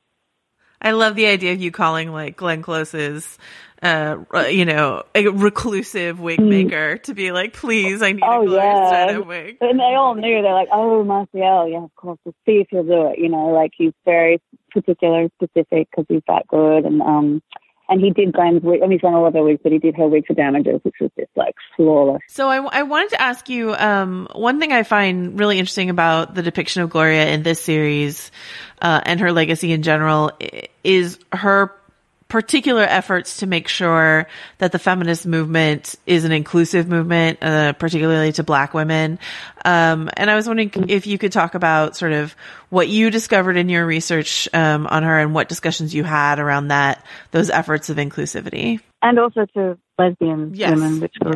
I love the idea of you calling like Glenn Close's, uh, you know, a reclusive wig mm. maker to be like, please, I need oh, a Gloria yeah. wig. And they all knew. They're like, oh, Marciel, yeah, of course, we'll see if he'll do it. You know, like he's very particular and specific because he's that good. And, um, And he did Glenn's wig. I mean, he's done all of her wigs, but he did her wig for damages, which was just like flawless. So I, I wanted to ask you um, one thing I find really interesting about the depiction of Gloria in this series uh, and her legacy in general is her particular efforts to make sure that the feminist movement is an inclusive movement, uh, particularly to black women. Um, and I was wondering if you could talk about sort of what you discovered in your research um, on her and what discussions you had around that, those efforts of inclusivity. And also to lesbian Yes. women, which was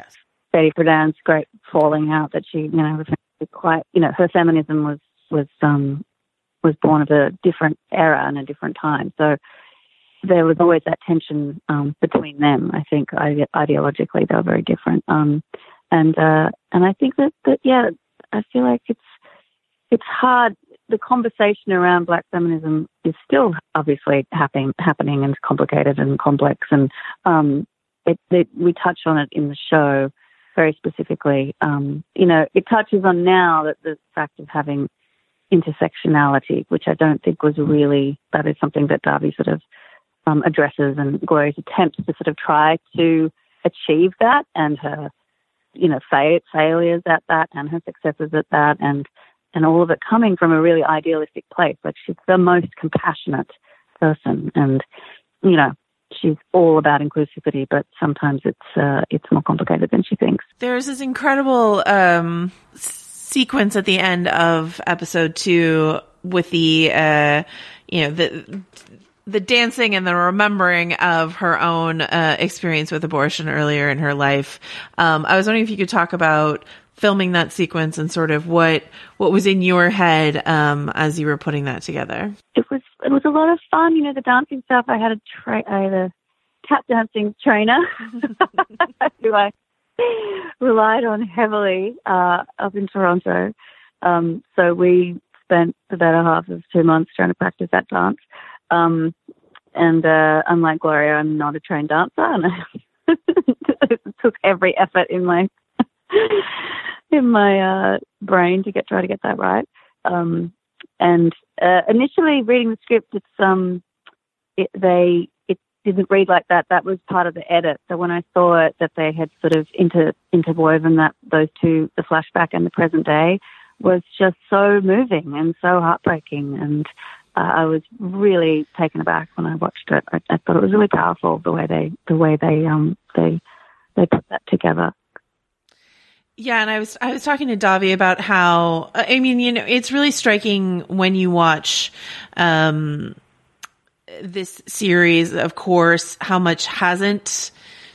Betty Friedan's great falling out that she, you know, was quite, you know, her feminism was, was, um, was born of a different era and a different time. So there was always that tension um, between them. I think ide- ideologically they were very different. Um, and uh, and I think that, that yeah, I feel like it's it's hard. The conversation around black feminism is still obviously happening happening and complicated and complex. And um, it, it, we touch on it in the show very specifically. Um, you know, it touches on now that the fact of having intersectionality, which I don't think was really that is something that Dahvi sort of um, addresses and Gloria's attempts to sort of try to achieve that and her, you know, fa- failures at that and her successes at that and and all of it coming from a really idealistic place. Like she's the most compassionate person and, you know, she's all about inclusivity, but sometimes it's uh, it's more complicated than she thinks. There's this incredible um, sequence at the end of episode two with the, uh, you know, the the dancing and the remembering of her own uh, experience with abortion earlier in her life. Um, I was wondering if you could talk about filming that sequence and sort of what what was in your head um, as you were putting that together. It was it was a lot of fun. You know, the dancing stuff. I had a tra- I had a tap dancing trainer who I relied on heavily uh, up in Toronto. Um, so we spent the better half of two months trying to practice that dance. Um, and uh, unlike Gloria, I'm not a trained dancer, and I took every effort in my in my uh, brain to get try to get that right. Um, and uh, initially, reading the script, it's um, it, they it didn't read like that. That was part of the edit. So when I saw it, that they had sort of inter interwoven that those two, the flashback and the present day, was just so moving and so heartbreaking and uh, I was really taken aback when I watched it. I, I thought it was really powerful the way they the way they um they they put that together. Yeah, and I was I was talking to Dahvi about how I mean, you know, it's really striking when you watch um this series, of course, how much hasn't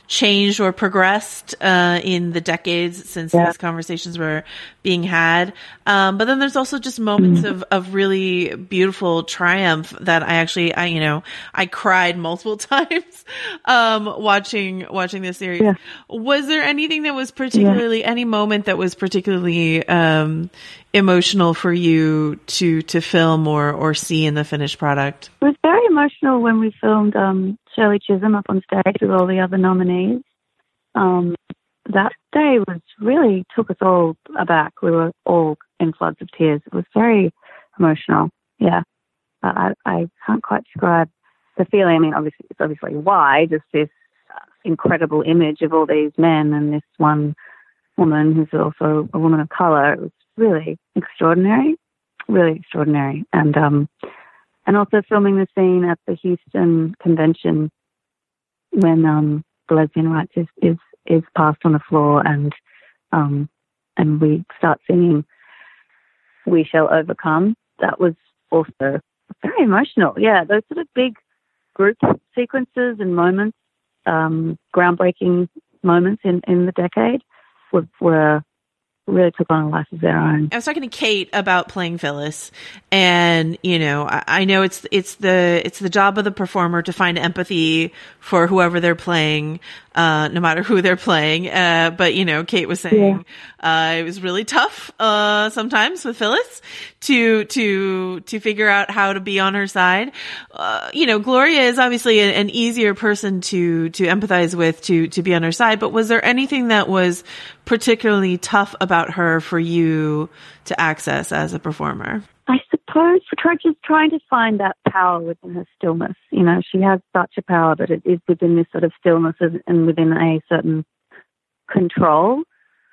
changed or progressed uh, in the decades since Yeah. these conversations were being had. Um, but then there's also just moments of, of really beautiful triumph that I actually, I, you know, I cried multiple times, um, watching, watching this series. Yeah. Was there anything that was particularly, any moment that was particularly, um, emotional for you to, to film or, or see in the finished product? It was very emotional when we filmed um, Shirley Chisholm up on stage with all the other nominees. Um, that day was really took us all aback. We were all in floods of tears. It was very emotional. Yeah, I, I can't quite describe the feeling. I mean, obviously, it's obviously why just this incredible image of all these men and this one woman who's also a woman of color. It was really extraordinary, really extraordinary, and um, and also filming the scene at the Houston convention when um, the lesbian rights is, is is passed on the floor and um, and we start singing "We Shall Overcome." That was also very emotional. Yeah, those sort of big group sequences and moments, um, groundbreaking moments in in the decade, were, were really took on a life of their own. I was talking to Cate about playing Phyllis, and you know, I, I know it's it's the it's the job of the performer to find empathy for whoever they're playing, uh, no matter who they're playing. Uh, but you know, Cate was saying uh, it was really tough uh, sometimes with Phyllis to to to figure out how to be on her side. Uh, you know, Gloria is obviously an, an easier person to to empathize with to to be on her side. But was there anything that was particularly tough about her for you to access as a performer? I suppose try, just trying to find that power within her stillness. You know, she has such a power, but it is within this sort of stillness and within a certain control.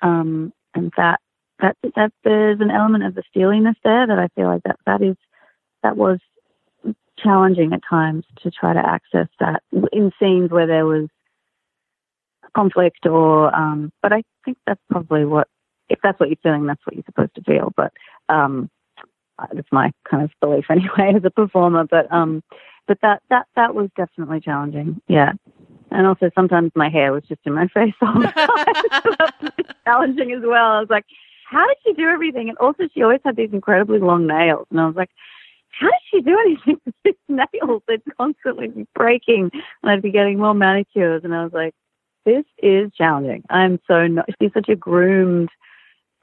Um, and that, that, that there's an element of the steeliness there that I feel like that, that is, that was challenging at times to try to access that in scenes where there was conflict or, um, but I think that's probably what, if that's what you're feeling, that's what you're supposed to feel. But, um, that's my kind of belief anyway as a performer. But, um, but that, that, that was definitely challenging. Yeah. And also sometimes my hair was just in my face all the time. challenging as well. I was like, how did she do everything? And also she always had these incredibly long nails. And I was like, how does she do anything with these nails? They'd constantly be breaking and I'd be getting more manicures. And I was like, this is challenging. I'm so not, she's such a groomed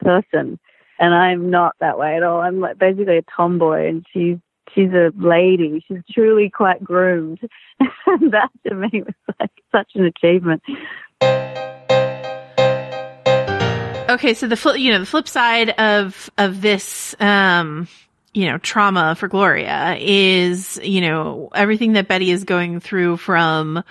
person and I'm not that way at all. I'm like basically a tomboy and she's, she's a lady. She's truly quite groomed. and that to me was like such an achievement. Okay, so the flip, you know, the flip side of of this um you know, trauma for Gloria is, you know, everything that Betty is going through from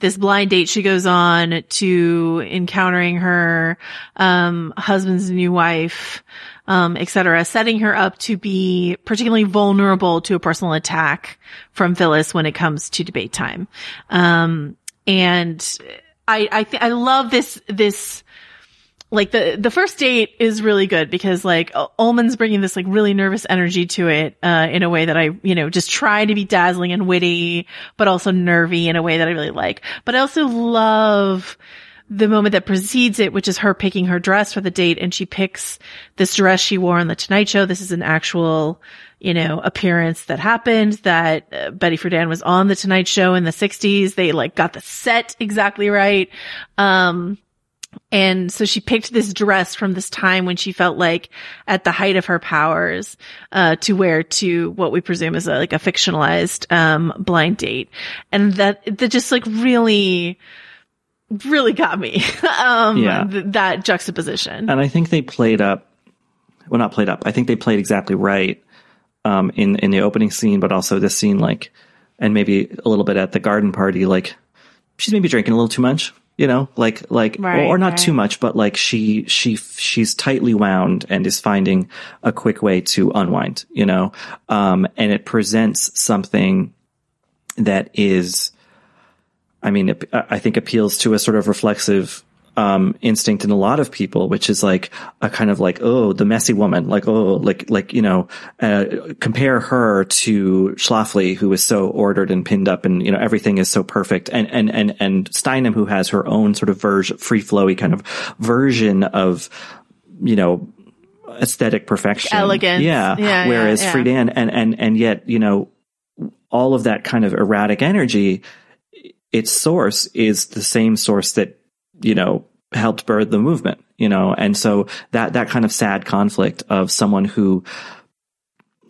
this blind date she goes on to encountering her, um, husband's new wife, um, et cetera, setting her up to be particularly vulnerable to a personal attack from Phyllis when it comes to debate time. Um, and I, I, th- I love this, this, like the the first date is really good because like Ullman's bringing this like really nervous energy to it uh, in a way that I you know just try to be dazzling and witty, but also nervy in a way that I really like. But I also love the moment that precedes it, which is her picking her dress for the date, and she picks this dress she wore on the Tonight Show. This is an actual you know, appearance that happened that uh, Betty Friedan was on the Tonight Show in the 60s. They like got the set exactly right. Um, and so she picked this dress from this time when she felt like at the height of her powers, uh, to wear to what we presume is a, like a fictionalized, um, blind date. And that, that just like really, really got me, um, Yeah. th- that juxtaposition. And I think they played up, well, not played up. I think they played exactly right um, in in the opening scene, but also this scene, like, and maybe a little bit at the garden party. Like, she's maybe drinking a little too much, you know, like like, Right, or, or not right. too much, but like she she she's tightly wound and is finding a quick way to unwind, you know, um, and it presents something that is. I mean, it, I think appeals to a sort of reflexive um, instinct in a lot of people, which is like a kind of like, oh, the messy woman, like, oh, like, like, you know, uh, compare her to Schlafly, who is so ordered and pinned up and, you know, everything is so perfect. And, and, and, and Steinem, who has her own sort of version, free flowy kind of version of, you know, aesthetic perfection. Elegance. Yeah. Yeah, Whereas yeah, yeah. Friedan and, and, and yet, you know, all of that kind of erratic energy, its source is the same source that, you know, helped birth the movement, you know, and so that, that kind of sad conflict of someone who,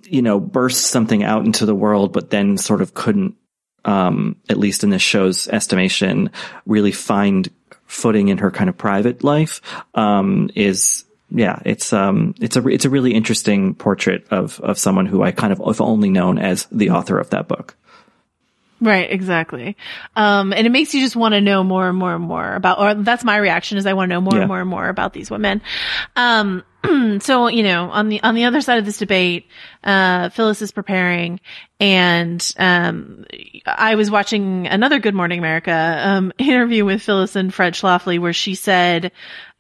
you know, bursts something out into the world, but then sort of couldn't, um, at least in this show's estimation, really find footing in her kind of private life, um, is, yeah, it's, um, it's a, it's a really interesting portrait of, of someone who I kind of have only known as the author of that book. Right, exactly. Um, and it makes you just want to know more and more and more about, or that's my reaction is I want to know more Yeah. and more and more about these women. Um, so, you know, on the, on the other side of this debate, uh, Phyllis is preparing and, um, I was watching another Good Morning America, um, interview with Phyllis and Fred Schlafly where she said,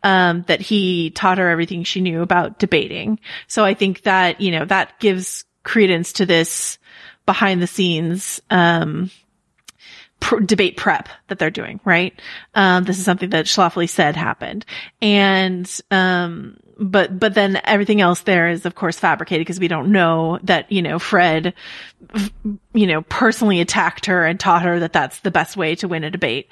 um, that he taught her everything she knew about debating. So I think that, you know, that gives credence to this behind the scenes, um, pr- debate prep that they're doing, right? Um, this is something that Schlafly said happened. And, um, but, but then everything else there is of course fabricated because we don't know that, you know, Fred, you know, personally attacked her and taught her that that's the best way to win a debate.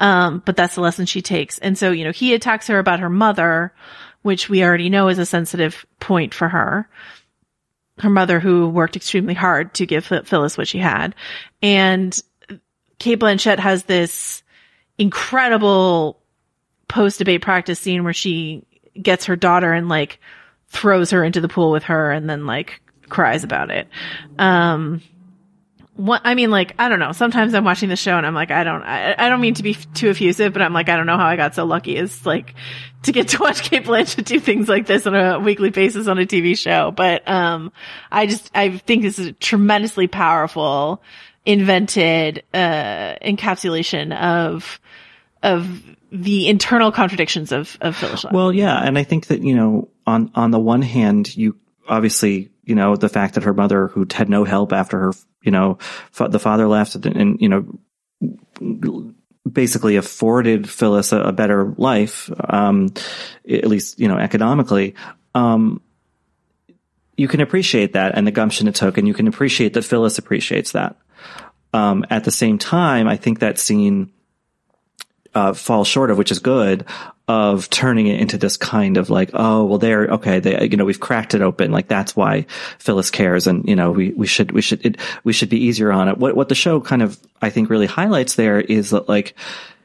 Um, but that's the lesson she takes. And so, you know, he attacks her about her mother, which we already know is a sensitive point for her her mother who worked extremely hard to give Phyllis what she had. And Cate Blanchett has this incredible post debate practice scene where she gets her daughter and like throws her into the pool with her and then like cries about it. Um, what, I mean, like, I don't know. Sometimes I'm watching the show and I'm like, I don't, I, I don't mean to be f- too effusive, but I'm like, I don't know how I got so lucky as like to get to watch Cate Blanchett do things like this on a weekly basis on a TV show. But, um, I just, I think this is a tremendously powerful, invented, uh, encapsulation of, of the internal contradictions of, of Schlafly. Well, yeah. And I think that, you know, on, on the one hand, you obviously, you know, the fact that her mother, who had no help after her, you know, the father left and, and, you know, basically afforded Phyllis a, a better life, um, at least, you know, economically. Um, you can appreciate that and the gumption it took, and you can appreciate that Phyllis appreciates that. Um, at the same time, I think that scene, uh, falls short of, which is good, of turning it into this kind of like, oh, well, they're okay. They, you know, we've cracked it open. Like that's why Phyllis cares. And, you know, we, we should, we should, it, we should be easier on it. What, what the show kind of, I think really highlights there is that like,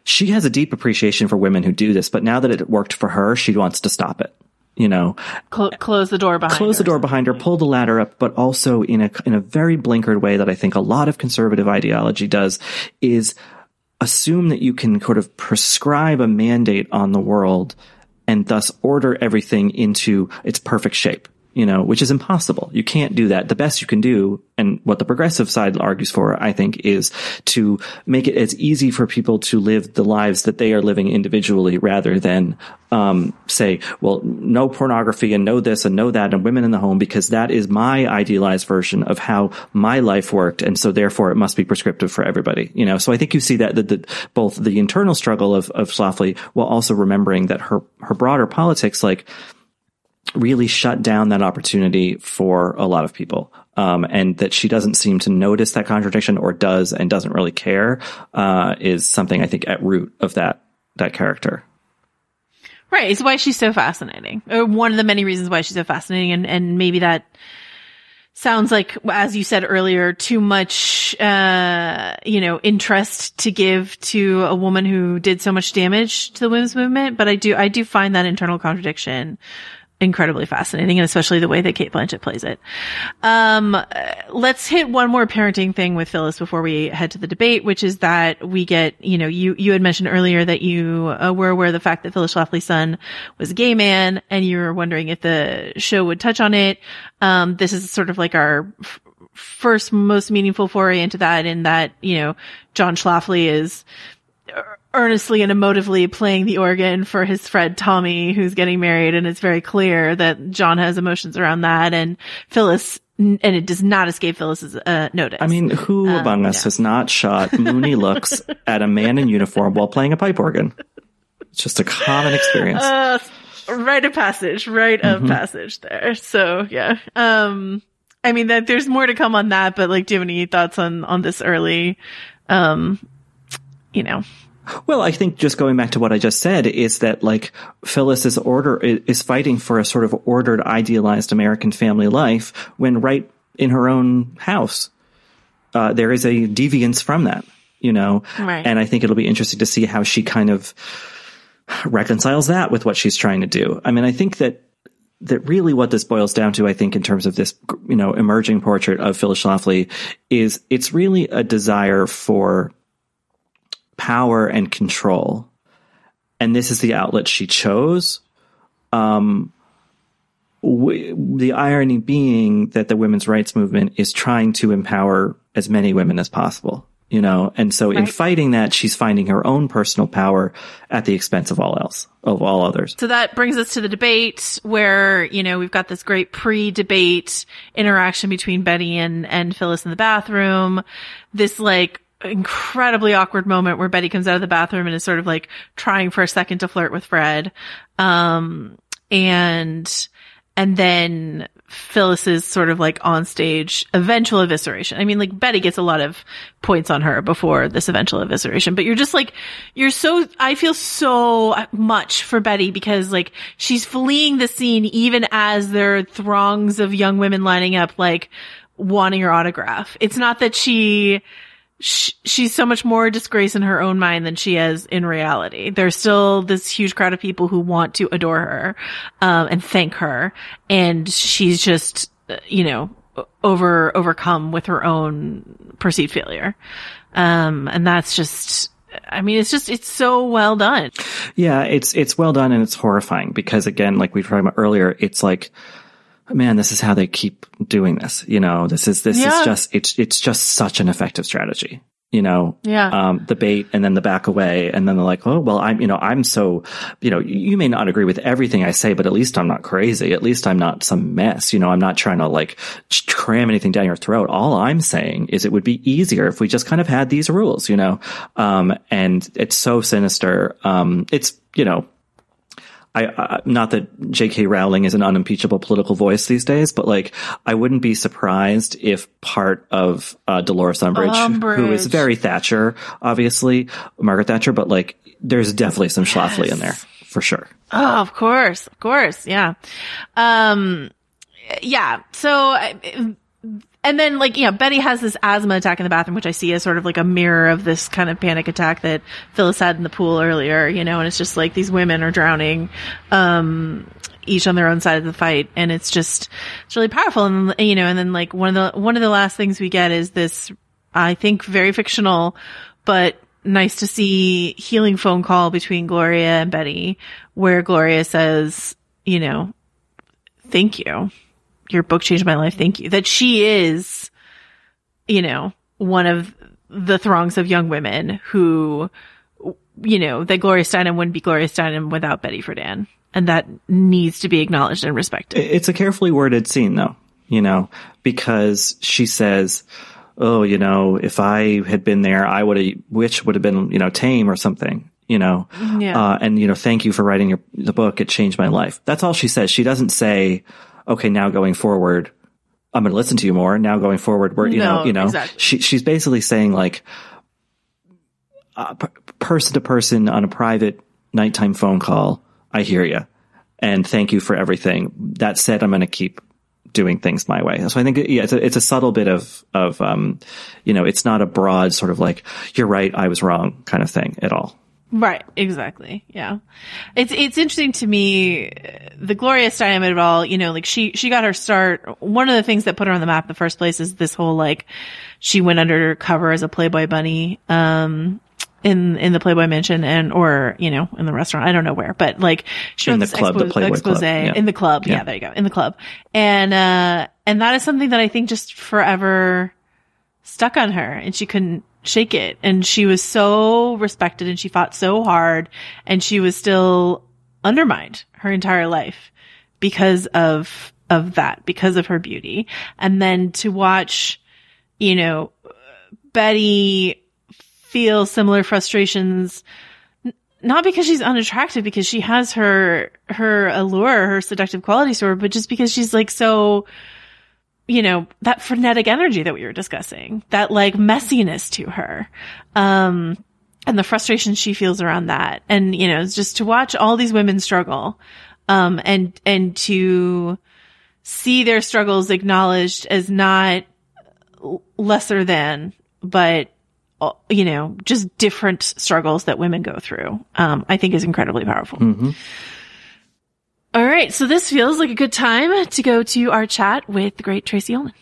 she has a deep appreciation for women who do this, but now that it worked for her, she wants to stop it. You know, Cl- close the door behind close her. the door behind her, pull the ladder up, but also in a in a very blinkered way that I think a lot of conservative ideology does is assume that you can sort of prescribe a mandate on the world and thus order everything into its perfect shape. You know, which is impossible. You can't do that. The best you can do, and what the progressive side argues for, I think, is to make it as easy for people to live the lives that they are living individually rather than, um, say, well, no pornography and no this and no that and women in the home because that is my idealized version of how my life worked. And so therefore it must be prescriptive for everybody, you know? So I think you see that, that, both the internal struggle of, of Schlafly while also remembering that her, her broader politics, like, really shut down that opportunity for a lot of people. Um, and that she doesn't seem to notice that contradiction or does and doesn't really care, uh, is something I think at root of that, that character. Right. It's why she's so fascinating. Or one of the many reasons why she's so fascinating. And, and maybe that sounds like, as you said earlier, too much, uh, you know, interest to give to a woman who did so much damage to the women's movement. But I do, I do find that internal contradiction incredibly fascinating and especially the way that Cate Blanchett plays it. Um, let's hit one more parenting thing with Phyllis before we head to the debate, which is that we get, you know, you, you had mentioned earlier that you uh, were aware of the fact that Phyllis Schlafly's son was a gay man and you were wondering if the show would touch on it. Um, this is sort of like our f- first most meaningful foray into that in that, you know, John Schlafly is earnestly and emotively playing the organ for his friend Tommy, who's getting married. And it's very clear that John has emotions around that. And Phyllis, and it does not escape Phyllis's uh, notice. I mean, who Um, among us has not shot moony looks at a man in uniform while playing a pipe organ? It's just a common experience. Uh, rite of passage, rite of Mhm. passage there. So yeah. Um, I mean that there's more to come on that, but like, do you have any thoughts on, on this early, um, you know, Well, I think just going back to what I just said is that like Phyllis's order is fighting for a sort of ordered, idealized American family life when right in her own house, uh, there is a deviance from that, you know? Right. And I think it'll be interesting to see how she kind of reconciles that with what she's trying to do. I mean, I think that that really what this boils down to, I think, in terms of this, you know, emerging portrait of Phyllis Schlafly is it's really a desire for power and control. And this is the outlet she chose. Um, the irony being that the women's rights movement is trying to empower as many women as possible, you know? And so in fighting that, she's finding her own personal power at the expense of all else, of all others. So that brings us to the debate where, you know, we've got this great pre-debate interaction between Betty and, and Phyllis in the bathroom. This like incredibly awkward moment where Betty comes out of the bathroom and is sort of like trying for a second to flirt with Fred. Um, and, and then Phyllis is sort of like on stage eventual evisceration. I mean, like Betty gets a lot of points on her before this eventual evisceration, but you're just like, you're so, I feel so much for Betty because like she's fleeing the scene even as there are throngs of young women lining up, like wanting her autograph. It's not that she, sh- she's so much more disgrace in her own mind than she is in reality. There's still this huge crowd of people who want to adore her, um, and thank her. And she's just, you know, over overcome with her own perceived failure. Um, and that's just, I mean, it's just, it's so well done. Yeah, it's it's well done and it's horrifying because again, like we were talking about earlier, it's like man, this is how they keep doing this. You know, this is this Yeah. is just it's it's just such an effective strategy. You know, Yeah. um, the bait and then the back away, and then they're like, oh well, I'm you know I'm so you know you may not agree with everything I say, but at least I'm not crazy. At least I'm not some mess. You know, I'm not trying to like cram anything down your throat. All I'm saying is it would be easier if we just kind of had these rules. You know, um, and it's so sinister. Um, it's you know I, I not that J.K. Rowling is an unimpeachable political voice these days, but like I wouldn't be surprised if part of uh, Dolores Umbridge, who is very Thatcher, obviously Margaret Thatcher, but like there's definitely some Schlafly in there for sure. Oh, of course, of course, yeah, um, yeah. So, I- and then like yeah, Betty has this asthma attack in the bathroom, which I see as sort of like a mirror of this kind of panic attack that Phyllis had in the pool earlier, you know. And it's just like these women are drowning, um, each on their own side of the fight, and it's just it's really powerful. And you know, and then like one of the one of the last things we get is this, I think, very fictional, but nice to see healing phone call between Gloria and Betty, where Gloria says, you know, thank you. Your book changed my life. Thank you. That she is, you know, one of the throngs of young women who, you know, that Gloria Steinem wouldn't be Gloria Steinem without Betty Friedan. And that needs to be acknowledged and respected. It's a carefully worded scene though, you know, because she says, Oh, you know, if I had been there, I would have, which would have been, you know, tame or something, you know, Yeah. uh, and, you know, thank you for writing your, the book. It changed my life. That's all she says. She doesn't say, okay, now going forward, I'm going to listen to you more. Now going forward, we're, you No, know, you know, exactly. she, she's basically saying like, uh, p- person to person on a private nighttime phone call, I hear you. And thank you for everything. That said, I'm going to keep doing things my way. So I think, yeah, it's a, it's a subtle bit of, of, um, you know, it's not a broad sort of like, you're right, I was wrong kind of thing at all. Right, exactly. Yeah. It's it's interesting to me the Gloria Steinem of it all, you know, like she she got her start one of the things that put her on the map in the first place is this whole like she went undercover as a Playboy bunny um in in the Playboy mansion and or, you know, in the restaurant, I don't know where, but like she In the club, the Playboy expose club, yeah. in the club. Yeah. Yeah. there you go. In the club. And uh and that is something that I think just forever stuck on her and she couldn't shake it. And she was so respected and she fought so hard and she was still undermined her entire life because of, of that, because of her beauty. And then to watch, you know, Betty feel similar frustrations not because she's unattractive, because she has her, her allure, her seductive qualities to her, but just because she's like so, you know, that frenetic energy that we were discussing, that like messiness to her. Um, and the frustration she feels around that. And, you know, just to watch all these women struggle, um, and, and to see their struggles acknowledged as not lesser than, but, uh, you know, just different struggles that women go through, um, I think is incredibly powerful. Mm-hmm. All right. So this feels like a good time to go to our chat with the great Tracey Ullman.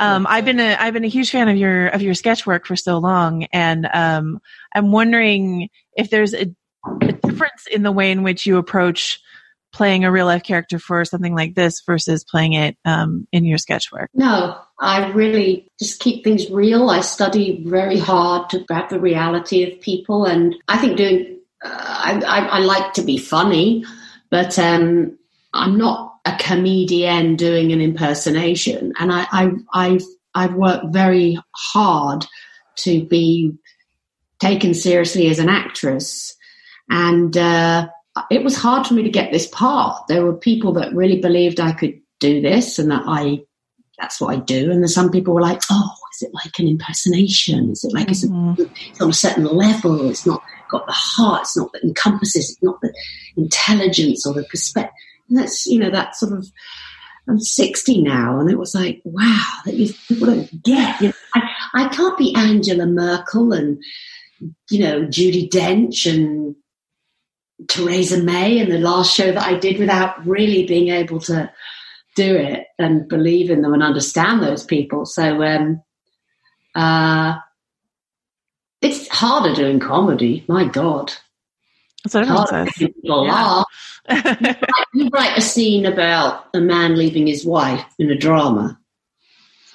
Um, I've been a I've been a huge fan of your of your sketch work for so long, and um, I'm wondering if there's a, a difference in the way in which you approach playing a real life character for something like this versus playing it um, in your sketch work. No, I really just keep things real. I study very hard to grab the reality of people, and I think doing. I, I, I like to be funny, but um, I'm not a comedian doing an impersonation, and I, I I've I've worked very hard to be taken seriously as an actress, and uh, it was hard for me to get this part. There were people that really believed I could do this, and that I that's what I do. And then some people were like, "Oh, is it like an impersonation? Is it like it's, it's on a certain level? It's not got the heart. It's not the encompasses. It's not the intelligence or the perspective." And that's you know that sort of. I'm 60 now, and it was like, wow, that you, people don't get. You know, I, I can't be Angela Merkel and you know Judi Dench and Theresa May in the last show that I did without really being able to do it and believe in them and understand those people. So um, uh, it's harder doing comedy. My God. That's what everyone says. People laugh. you write a scene about a man leaving his wife in a drama.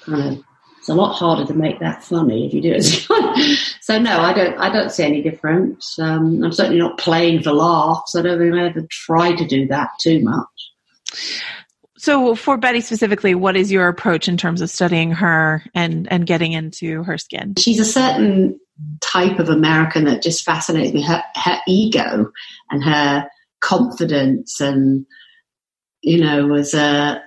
Kind of, it's a lot harder to make that funny if you do it. so no, I don't. I don't see any difference. Um, I'm certainly not playing for laughs. I don't think I ever try to do that too much. So for Betty specifically, what is your approach in terms of studying her and and getting into her skin? She's a certain type of American that just fascinates me. Her her ego and her confidence and you know was uh,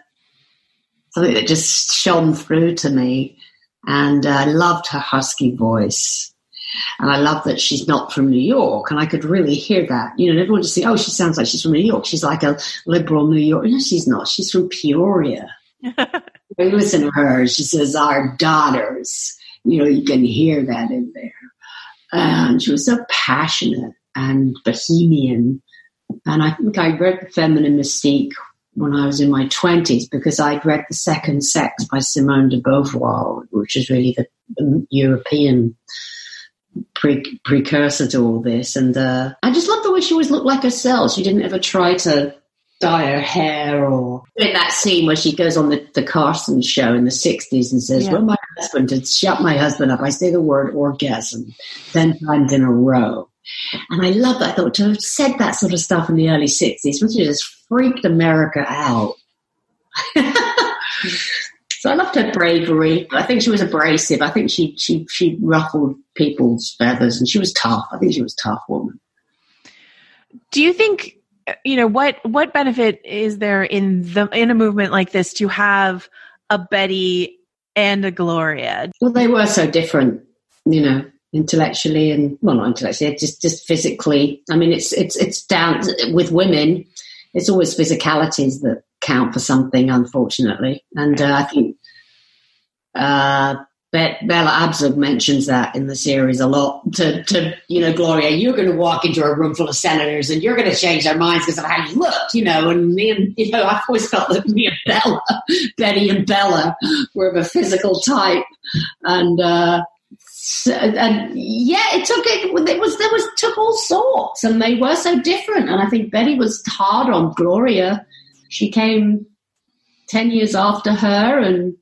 something that just shone through to me. And I loved her husky voice. And I love that she's not from New York. And I could really hear that. You know, everyone just say, oh, she sounds like she's from New York. She's like a liberal New York. No, she's not. She's from Peoria. I listen to her. She says, our daughters. You know, you can hear that in there. And she was so passionate and bohemian. And I think I read The Feminine Mystique when I was in my 20s because I'd read The Second Sex by Simone de Beauvoir, which is really the European pre- precursor to all this. And uh, I just love the way she always looked like herself. She didn't ever try to dye her hair or in that scene where she goes on the, the Carson show in the 60s and says, yeah. well, my husband to shut my husband up, I say the word orgasm 10 times in a row. And I love that. I thought to have said that sort of stuff in the early 60s, which just freaked America out. So I loved her bravery. I think she was abrasive. I think she she she ruffled people's feathers, and she was tough. I think she was a tough woman. Do you think you know what what benefit is there in the in a movement like this to have a Betty and a Gloria? Well, they were so different, you know, intellectually and well, not intellectually, just just physically. I mean, it's it's it's down with women. It's always physicalities that count for something, unfortunately. And uh, I think uh, Bella Abzug mentions that in the series a lot to, to you know, Gloria, you're going to walk into a room full of senators and you're going to change their minds because of how you looked, you know. And me and, you know, I've always felt that me and Bella, Betty and Bella were of a physical type. And, uh, and yeah, it took it. It was there was took all sorts, and they were so different. And I think Betty was hard on Gloria she came 10 years after her and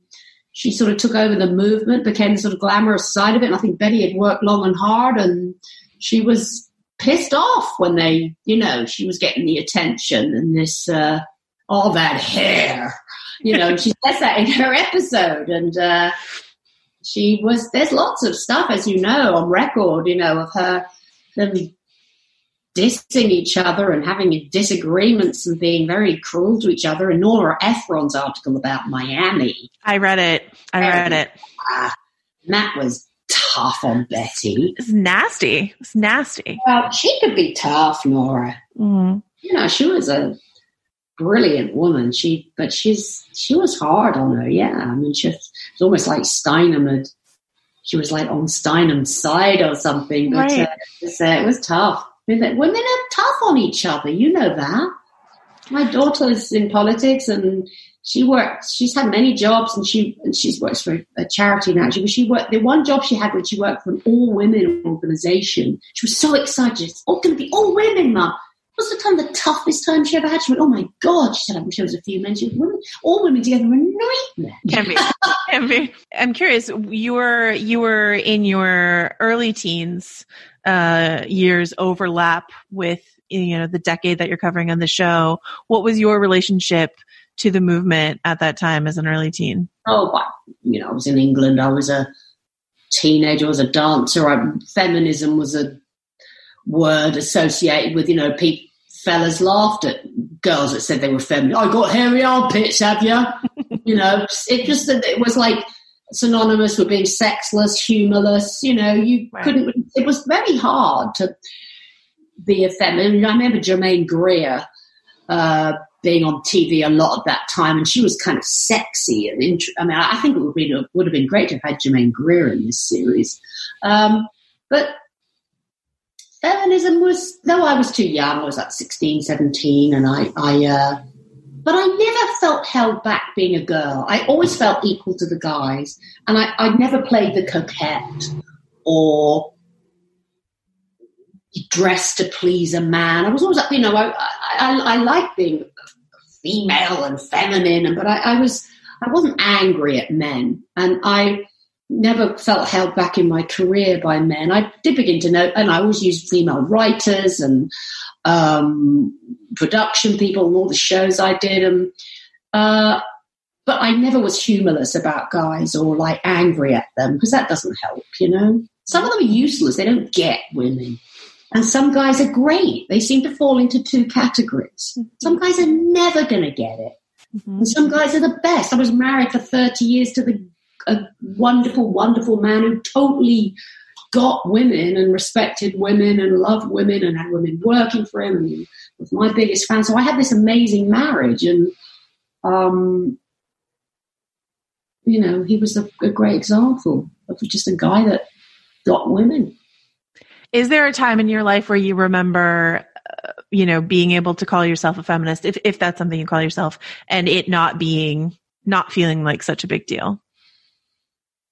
she sort of took over the movement, became the sort of glamorous side of it. And I think Betty had worked long and hard and she was pissed off when they, you know, she was getting the attention and this, uh, all that hair, you know, and she says that in her episode. And, uh, she was, there's lots of stuff, as you know, on record, you know, of her, them dissing each other and having disagreements and being very cruel to each other. And Nora Ephron's article about Miami. I read it. I read it. Uh, that was tough on Betty. It's nasty. It's nasty. Well, she could be tough, Nora. Mm-hmm. You know, she was a brilliant woman. She, but she's she was hard on her. Yeah, I mean, she was, was almost like Steinem had. She was like on Steinem's side or something. But right. uh, it, was, uh, it was tough. Women are tough on each other. You know that. My daughter's in politics and she works. She's had many jobs and she and she's works for a charity now. She, she worked. The one job she had when she worked for an all women organization. She was so excited. It's all going to be all women, mum. Was the time the toughest time she ever had? She went, "Oh my god!" She said, "I wish there was a few men." She went, women, all women together, a nightmare. Can be, can be. I'm curious. You were you were in your early teens uh, years overlap with you know the decade that you're covering on the show. What was your relationship to the movement at that time as an early teen? Oh, you know, I was in England. I was a teenager. I was a dancer. I, feminism was a word associated with you know people. Fellas laughed at girls that said they were feminine. I got hairy armpits, have you? you know, it just it was like synonymous with being sexless, humorless. You know, you right. couldn't. It was very hard to be a feminine. I remember Germaine Greer uh, being on TV a lot at that time, and she was kind of sexy and. Int- I mean, I think it would, be, would have been great to have had Germaine Greer in this series, um, but feminism was, though I was too young, I was like 16, 17, and I, I, uh, but I never felt held back being a girl. I always felt equal to the guys, and I, I never played the coquette or dressed to please a man. I was always, you know, I, I, I like being female and feminine, but I, I was, I wasn't angry at men, and I never felt held back in my career by men. I did begin to know, and I always used female writers and um, production people and all the shows I did. And, uh, but I never was humorless about guys or like angry at them because that doesn't help, you know. Some of them are useless; they don't get women. And some guys are great. They seem to fall into two categories. Some guys are never going to get it. Mm-hmm. And some guys are the best. I was married for 30 years to the a wonderful, wonderful man who totally got women and respected women and loved women and had women working for him and was my biggest fan. So I had this amazing marriage and um, you know, he was a, a great example of just a guy that got women. Is there a time in your life where you remember, uh, you know, being able to call yourself a feminist, if if that's something you call yourself, and it not being, not feeling like such a big deal?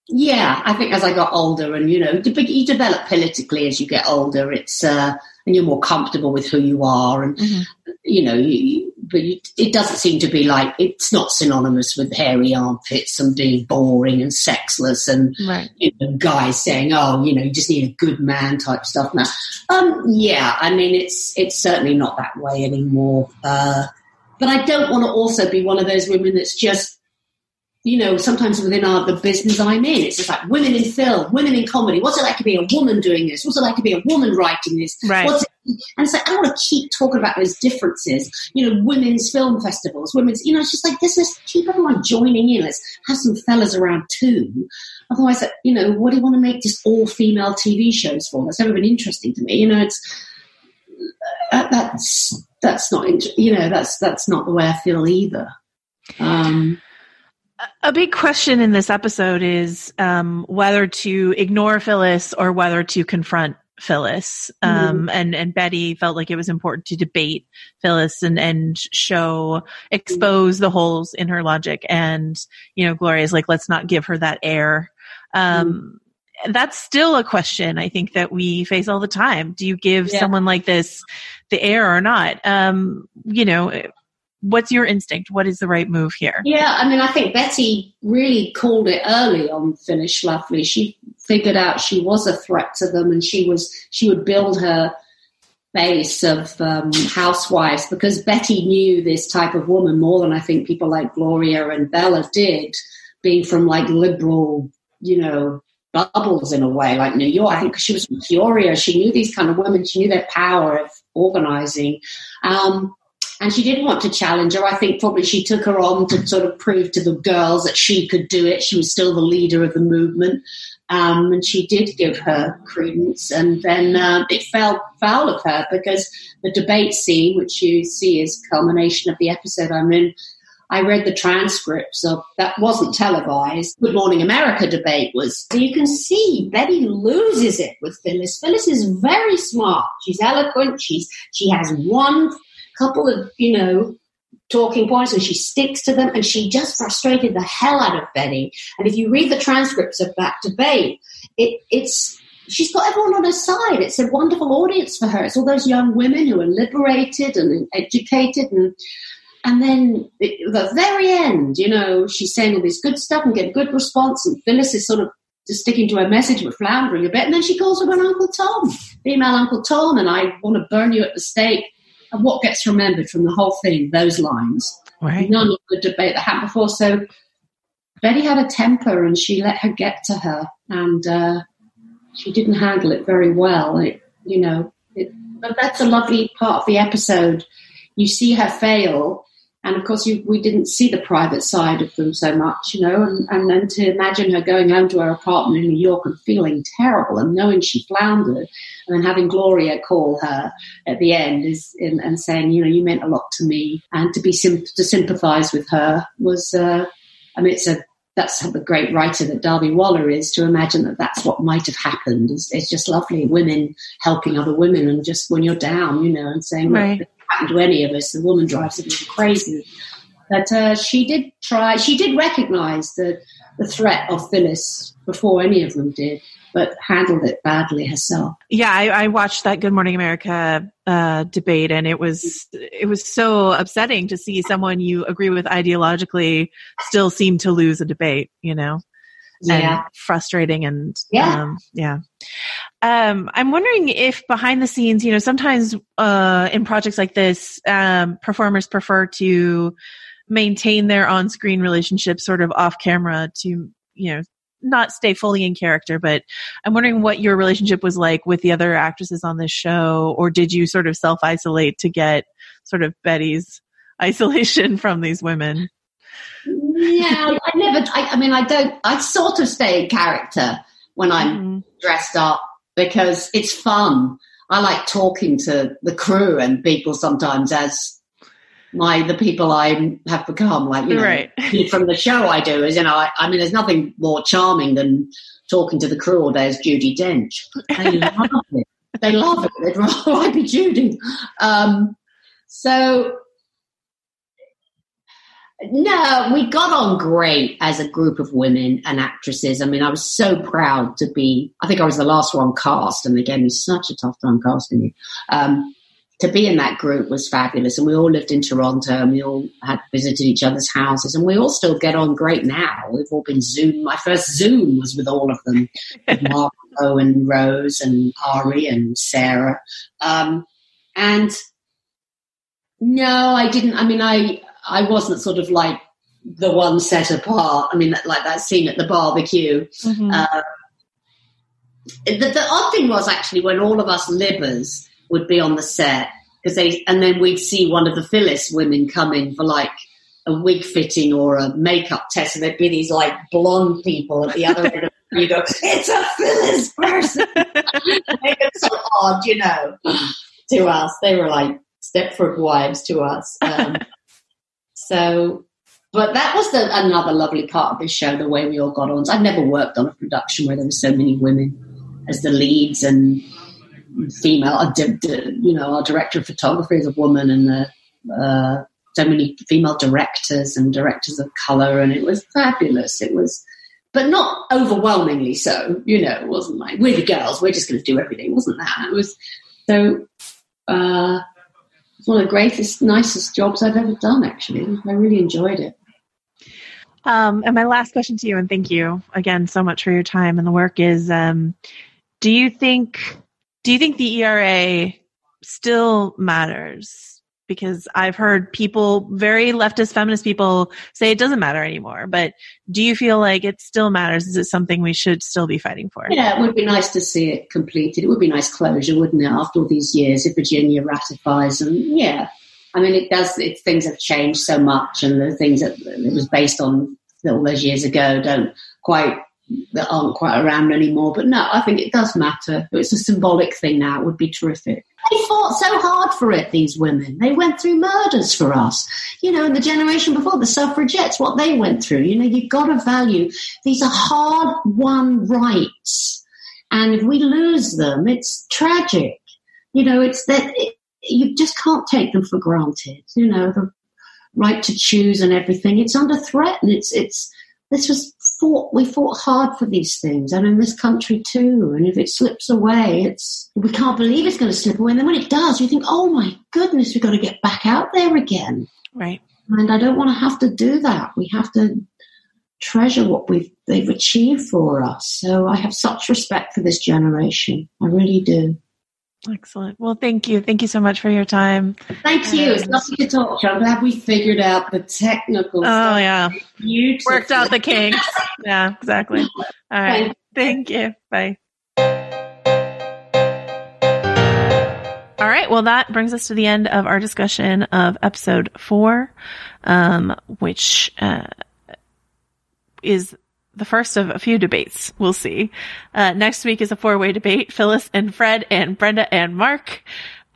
Yeah, I think as I got older, and you know, you develop politically as you get older. It's uh, and you're more comfortable with who you are, and mm-hmm. you know, you, but you, it doesn't seem to be like it's not synonymous with hairy armpits and being boring and sexless, and right. you know, guys saying, "Oh, you know, you just need a good man" type stuff. Now, um, yeah, I mean, it's it's certainly not that way anymore. Uh, but I don't want to also be one of those women that's just you know, sometimes within our the business I'm in, it's just like women in film, women in comedy. What's it like to be a woman doing this? What's it like to be a woman writing this? Right. What's it, and it's like I want to keep talking about those differences. You know, women's film festivals, women's. You know, it's just like this is keep everyone joining in. Let's have some fellas around too. Otherwise, you know, what do you want to make just all female TV shows for? That's never been interesting to me. You know, it's uh, that's that's not you know that's that's not the way I feel either. Um, a big question in this episode is um, whether to ignore Phyllis or whether to confront Phyllis. Um, mm-hmm. and, and Betty felt like it was important to debate Phyllis and, and show, expose the holes in her logic. And, you know, Gloria's like, let's not give her that air. Um, mm-hmm. that's still a question I think that we face all the time. Do you give yeah. someone like this the air or not? Um, you know, what's your instinct? What is the right move here? Yeah, I mean, I think Betty really called it early on Phyllis Schlafly. She figured out she was a threat to them, and she was she would build her base of um, housewives because Betty knew this type of woman more than I think people like Gloria and Bella did, being from like liberal, you know, bubbles in a way, like New York. I think she was from Peoria, she knew these kind of women. She knew their power of organizing. Um, and she didn't want to challenge her. I think probably she took her on to sort of prove to the girls that she could do it. She was still the leader of the movement. Um, and she did give her credence. And then uh, it fell foul of her because the debate scene, which you see is culmination of the episode I'm in, I read the transcripts of that wasn't televised. Good Morning America debate was. So you can see Betty loses it with Phyllis. Phyllis is very smart. She's eloquent. She's she has one couple of, you know, talking points and she sticks to them and she just frustrated the hell out of Betty. And if you read the transcripts of that debate, it, it's she's got everyone on her side. It's a wonderful audience for her. It's all those young women who are liberated and educated and and then at the very end, you know, she's saying all this good stuff and get a good response and Phyllis is sort of just sticking to her message but floundering a bit and then she calls her an Uncle Tom, female Uncle Tom, and I want to burn you at the stake and what gets remembered from the whole thing, those lines. Right. None of the debate that happened before. So Betty had a temper and she let her get to her and uh, she didn't handle it very well. It, you know, it, but that's a lovely part of the episode. You see her fail and of course, you, we didn't see the private side of them so much, you know. And, and then to imagine her going home to her apartment in New York and feeling terrible and knowing she floundered, and then having Gloria call her at the end is in, and saying, you know, you meant a lot to me, and to be to sympathise with her was, uh, I mean, it's a that's the great writer that Dahvi Waller is to imagine that that's what might have happened. It's, it's just lovely. Women helping other women and just when you're down, you know, and saying, Right. Happened to any of us, the woman drives it crazy. But uh, she did try, she did recognize the, the threat of Phyllis before any of them did, but handled it badly herself. Yeah, I, I watched that Good Morning America uh, debate, and it was it was so upsetting to see someone you agree with ideologically still seem to lose a debate. You know, Yeah. and frustrating, and Yeah. um, yeah. Um, I'm wondering if behind the scenes, you know, sometimes uh, in projects like this, um, performers prefer to maintain their on-screen relationship sort of off camera to you know not stay fully in character but i'm wondering what your relationship was like with the other actresses on this show or did you sort of self-isolate to get sort of betty's isolation from these women yeah, I never. I, I mean, I don't. I sort of stay in character when I'm dressed up because it's fun. I like talking to the crew and people sometimes as my the people I have become. Like you know, Right. from the show I do is you know. I, I mean, there's nothing more charming than talking to the crew all day as Judi Dench. They love it. They love it. They'd rather I be Judi. Um, so no, we got on great as a group of women and actresses. I mean, I was so proud to be, I think I was the last one cast, and they gave me such a tough time casting me. Um, to be in that group was fabulous. And we all lived in Toronto and we all had visited each other's houses and we all still get on great now. We've all been Zoom. My first Zoom was with all of them, with Margo and Rose and Ari and Sarah. Um, and no, I didn't. I mean, I I wasn't sort of like the one set apart. I mean, like that scene at the barbecue. Uh, the, the odd thing was actually when all of us libbers would be on the set because they, and then we'd see one of the Phyllis women come in for like a wig fitting or a makeup test, and there'd be these like blonde people at the other end. Of you go, it's a Phyllis person. they were so odd, you know, to us. They were like Stepford wives to us. Um, so, but that was the, another lovely part of this show, the way we all got on. I've never worked on a production where there were so many women as the leads and female, uh, you know, our director of photography is a woman and the, uh, so many female directors and directors of color. And it was fabulous. It was, but not overwhelmingly so, you know, it wasn't like, we're the girls, we're just going to do everything. It wasn't that. It was, so, uh, one of the greatest, nicest jobs I've ever done, actually. I really enjoyed it. Um, and my last question to you, and thank you again so much for your time and the work is, um, do you think, do you think the ERA still matters? Because I've heard people, very leftist feminist people say it doesn't matter anymore, but do you feel like it still matters? Is it something we should still be fighting for? Yeah, it would be nice to see it completed. It would be nice closure, wouldn't it, after all these years if Virginia ratifies and yeah. I mean it does it, things have changed so much and the things that it was based on all those years ago don't quite that aren't quite around anymore. But no, I think it does matter. It's a symbolic thing now. It would be terrific. They fought so hard for it, these women. They went through murders for us. You know, and the generation before, the suffragettes, what they went through. You know, you've got to value these are hard won rights. And if we lose them, it's tragic. You know, it's that it, you just can't take them for granted. You know, the right to choose and everything. It's under threat and it's, it's, this was fought, we fought hard for these things and in this country too. And if it slips away, it's, we can't believe it's going to slip away. And then when it does, you think, oh my goodness, we've got to get back out there again. Right. And I don't want to have to do that. We have to treasure what we've, they've achieved for us. So I have such respect for this generation. I really do. Excellent. Well, thank you. Thank you so much for your time. Thank you. It's lovely to talk to you. I'm glad we figured out the technical stuff. Oh, stuff. yeah. you Worked out the kinks. yeah, exactly. All right. Thank you. Bye. All right. Well, that brings us to the end of our discussion of episode four, um, which uh, is the first of a few debates. We'll see. Uh, next week is a four way debate Phyllis and Fred and Brenda and Mark.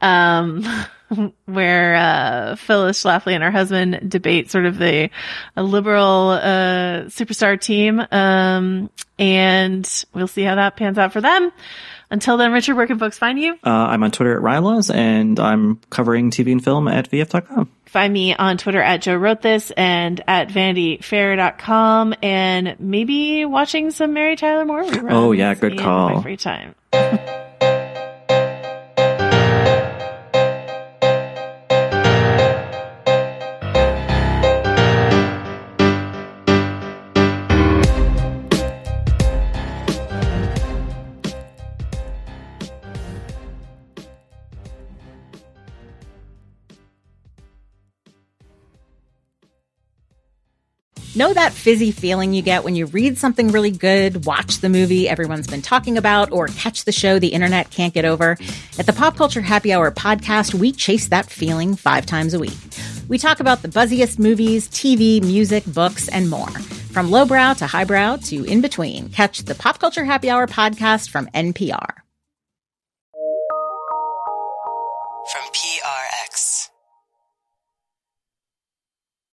um, where uh, Phyllis Schlafly and her husband debate sort of the liberal uh, superstar team, um, and we'll see how that pans out for them. Until then, Richard, where can folks find you? Uh, I'm on Twitter at Rylaws, and I'm covering TV and film at VF.com. Find me on Twitter at Joe Wrote This and at VanityFair.com and maybe watching some Mary Tyler Moore reruns. Oh, yeah, good call. My free time. Know that fizzy feeling you get when you read something really good, watch the movie everyone's been talking about, or catch the show the internet can't get over? At the Pop Culture Happy Hour podcast, we chase that feeling five times a week. We talk about the buzziest movies, TV, music, books, and more. From lowbrow to highbrow to in between, catch the Pop Culture Happy Hour podcast from NPR.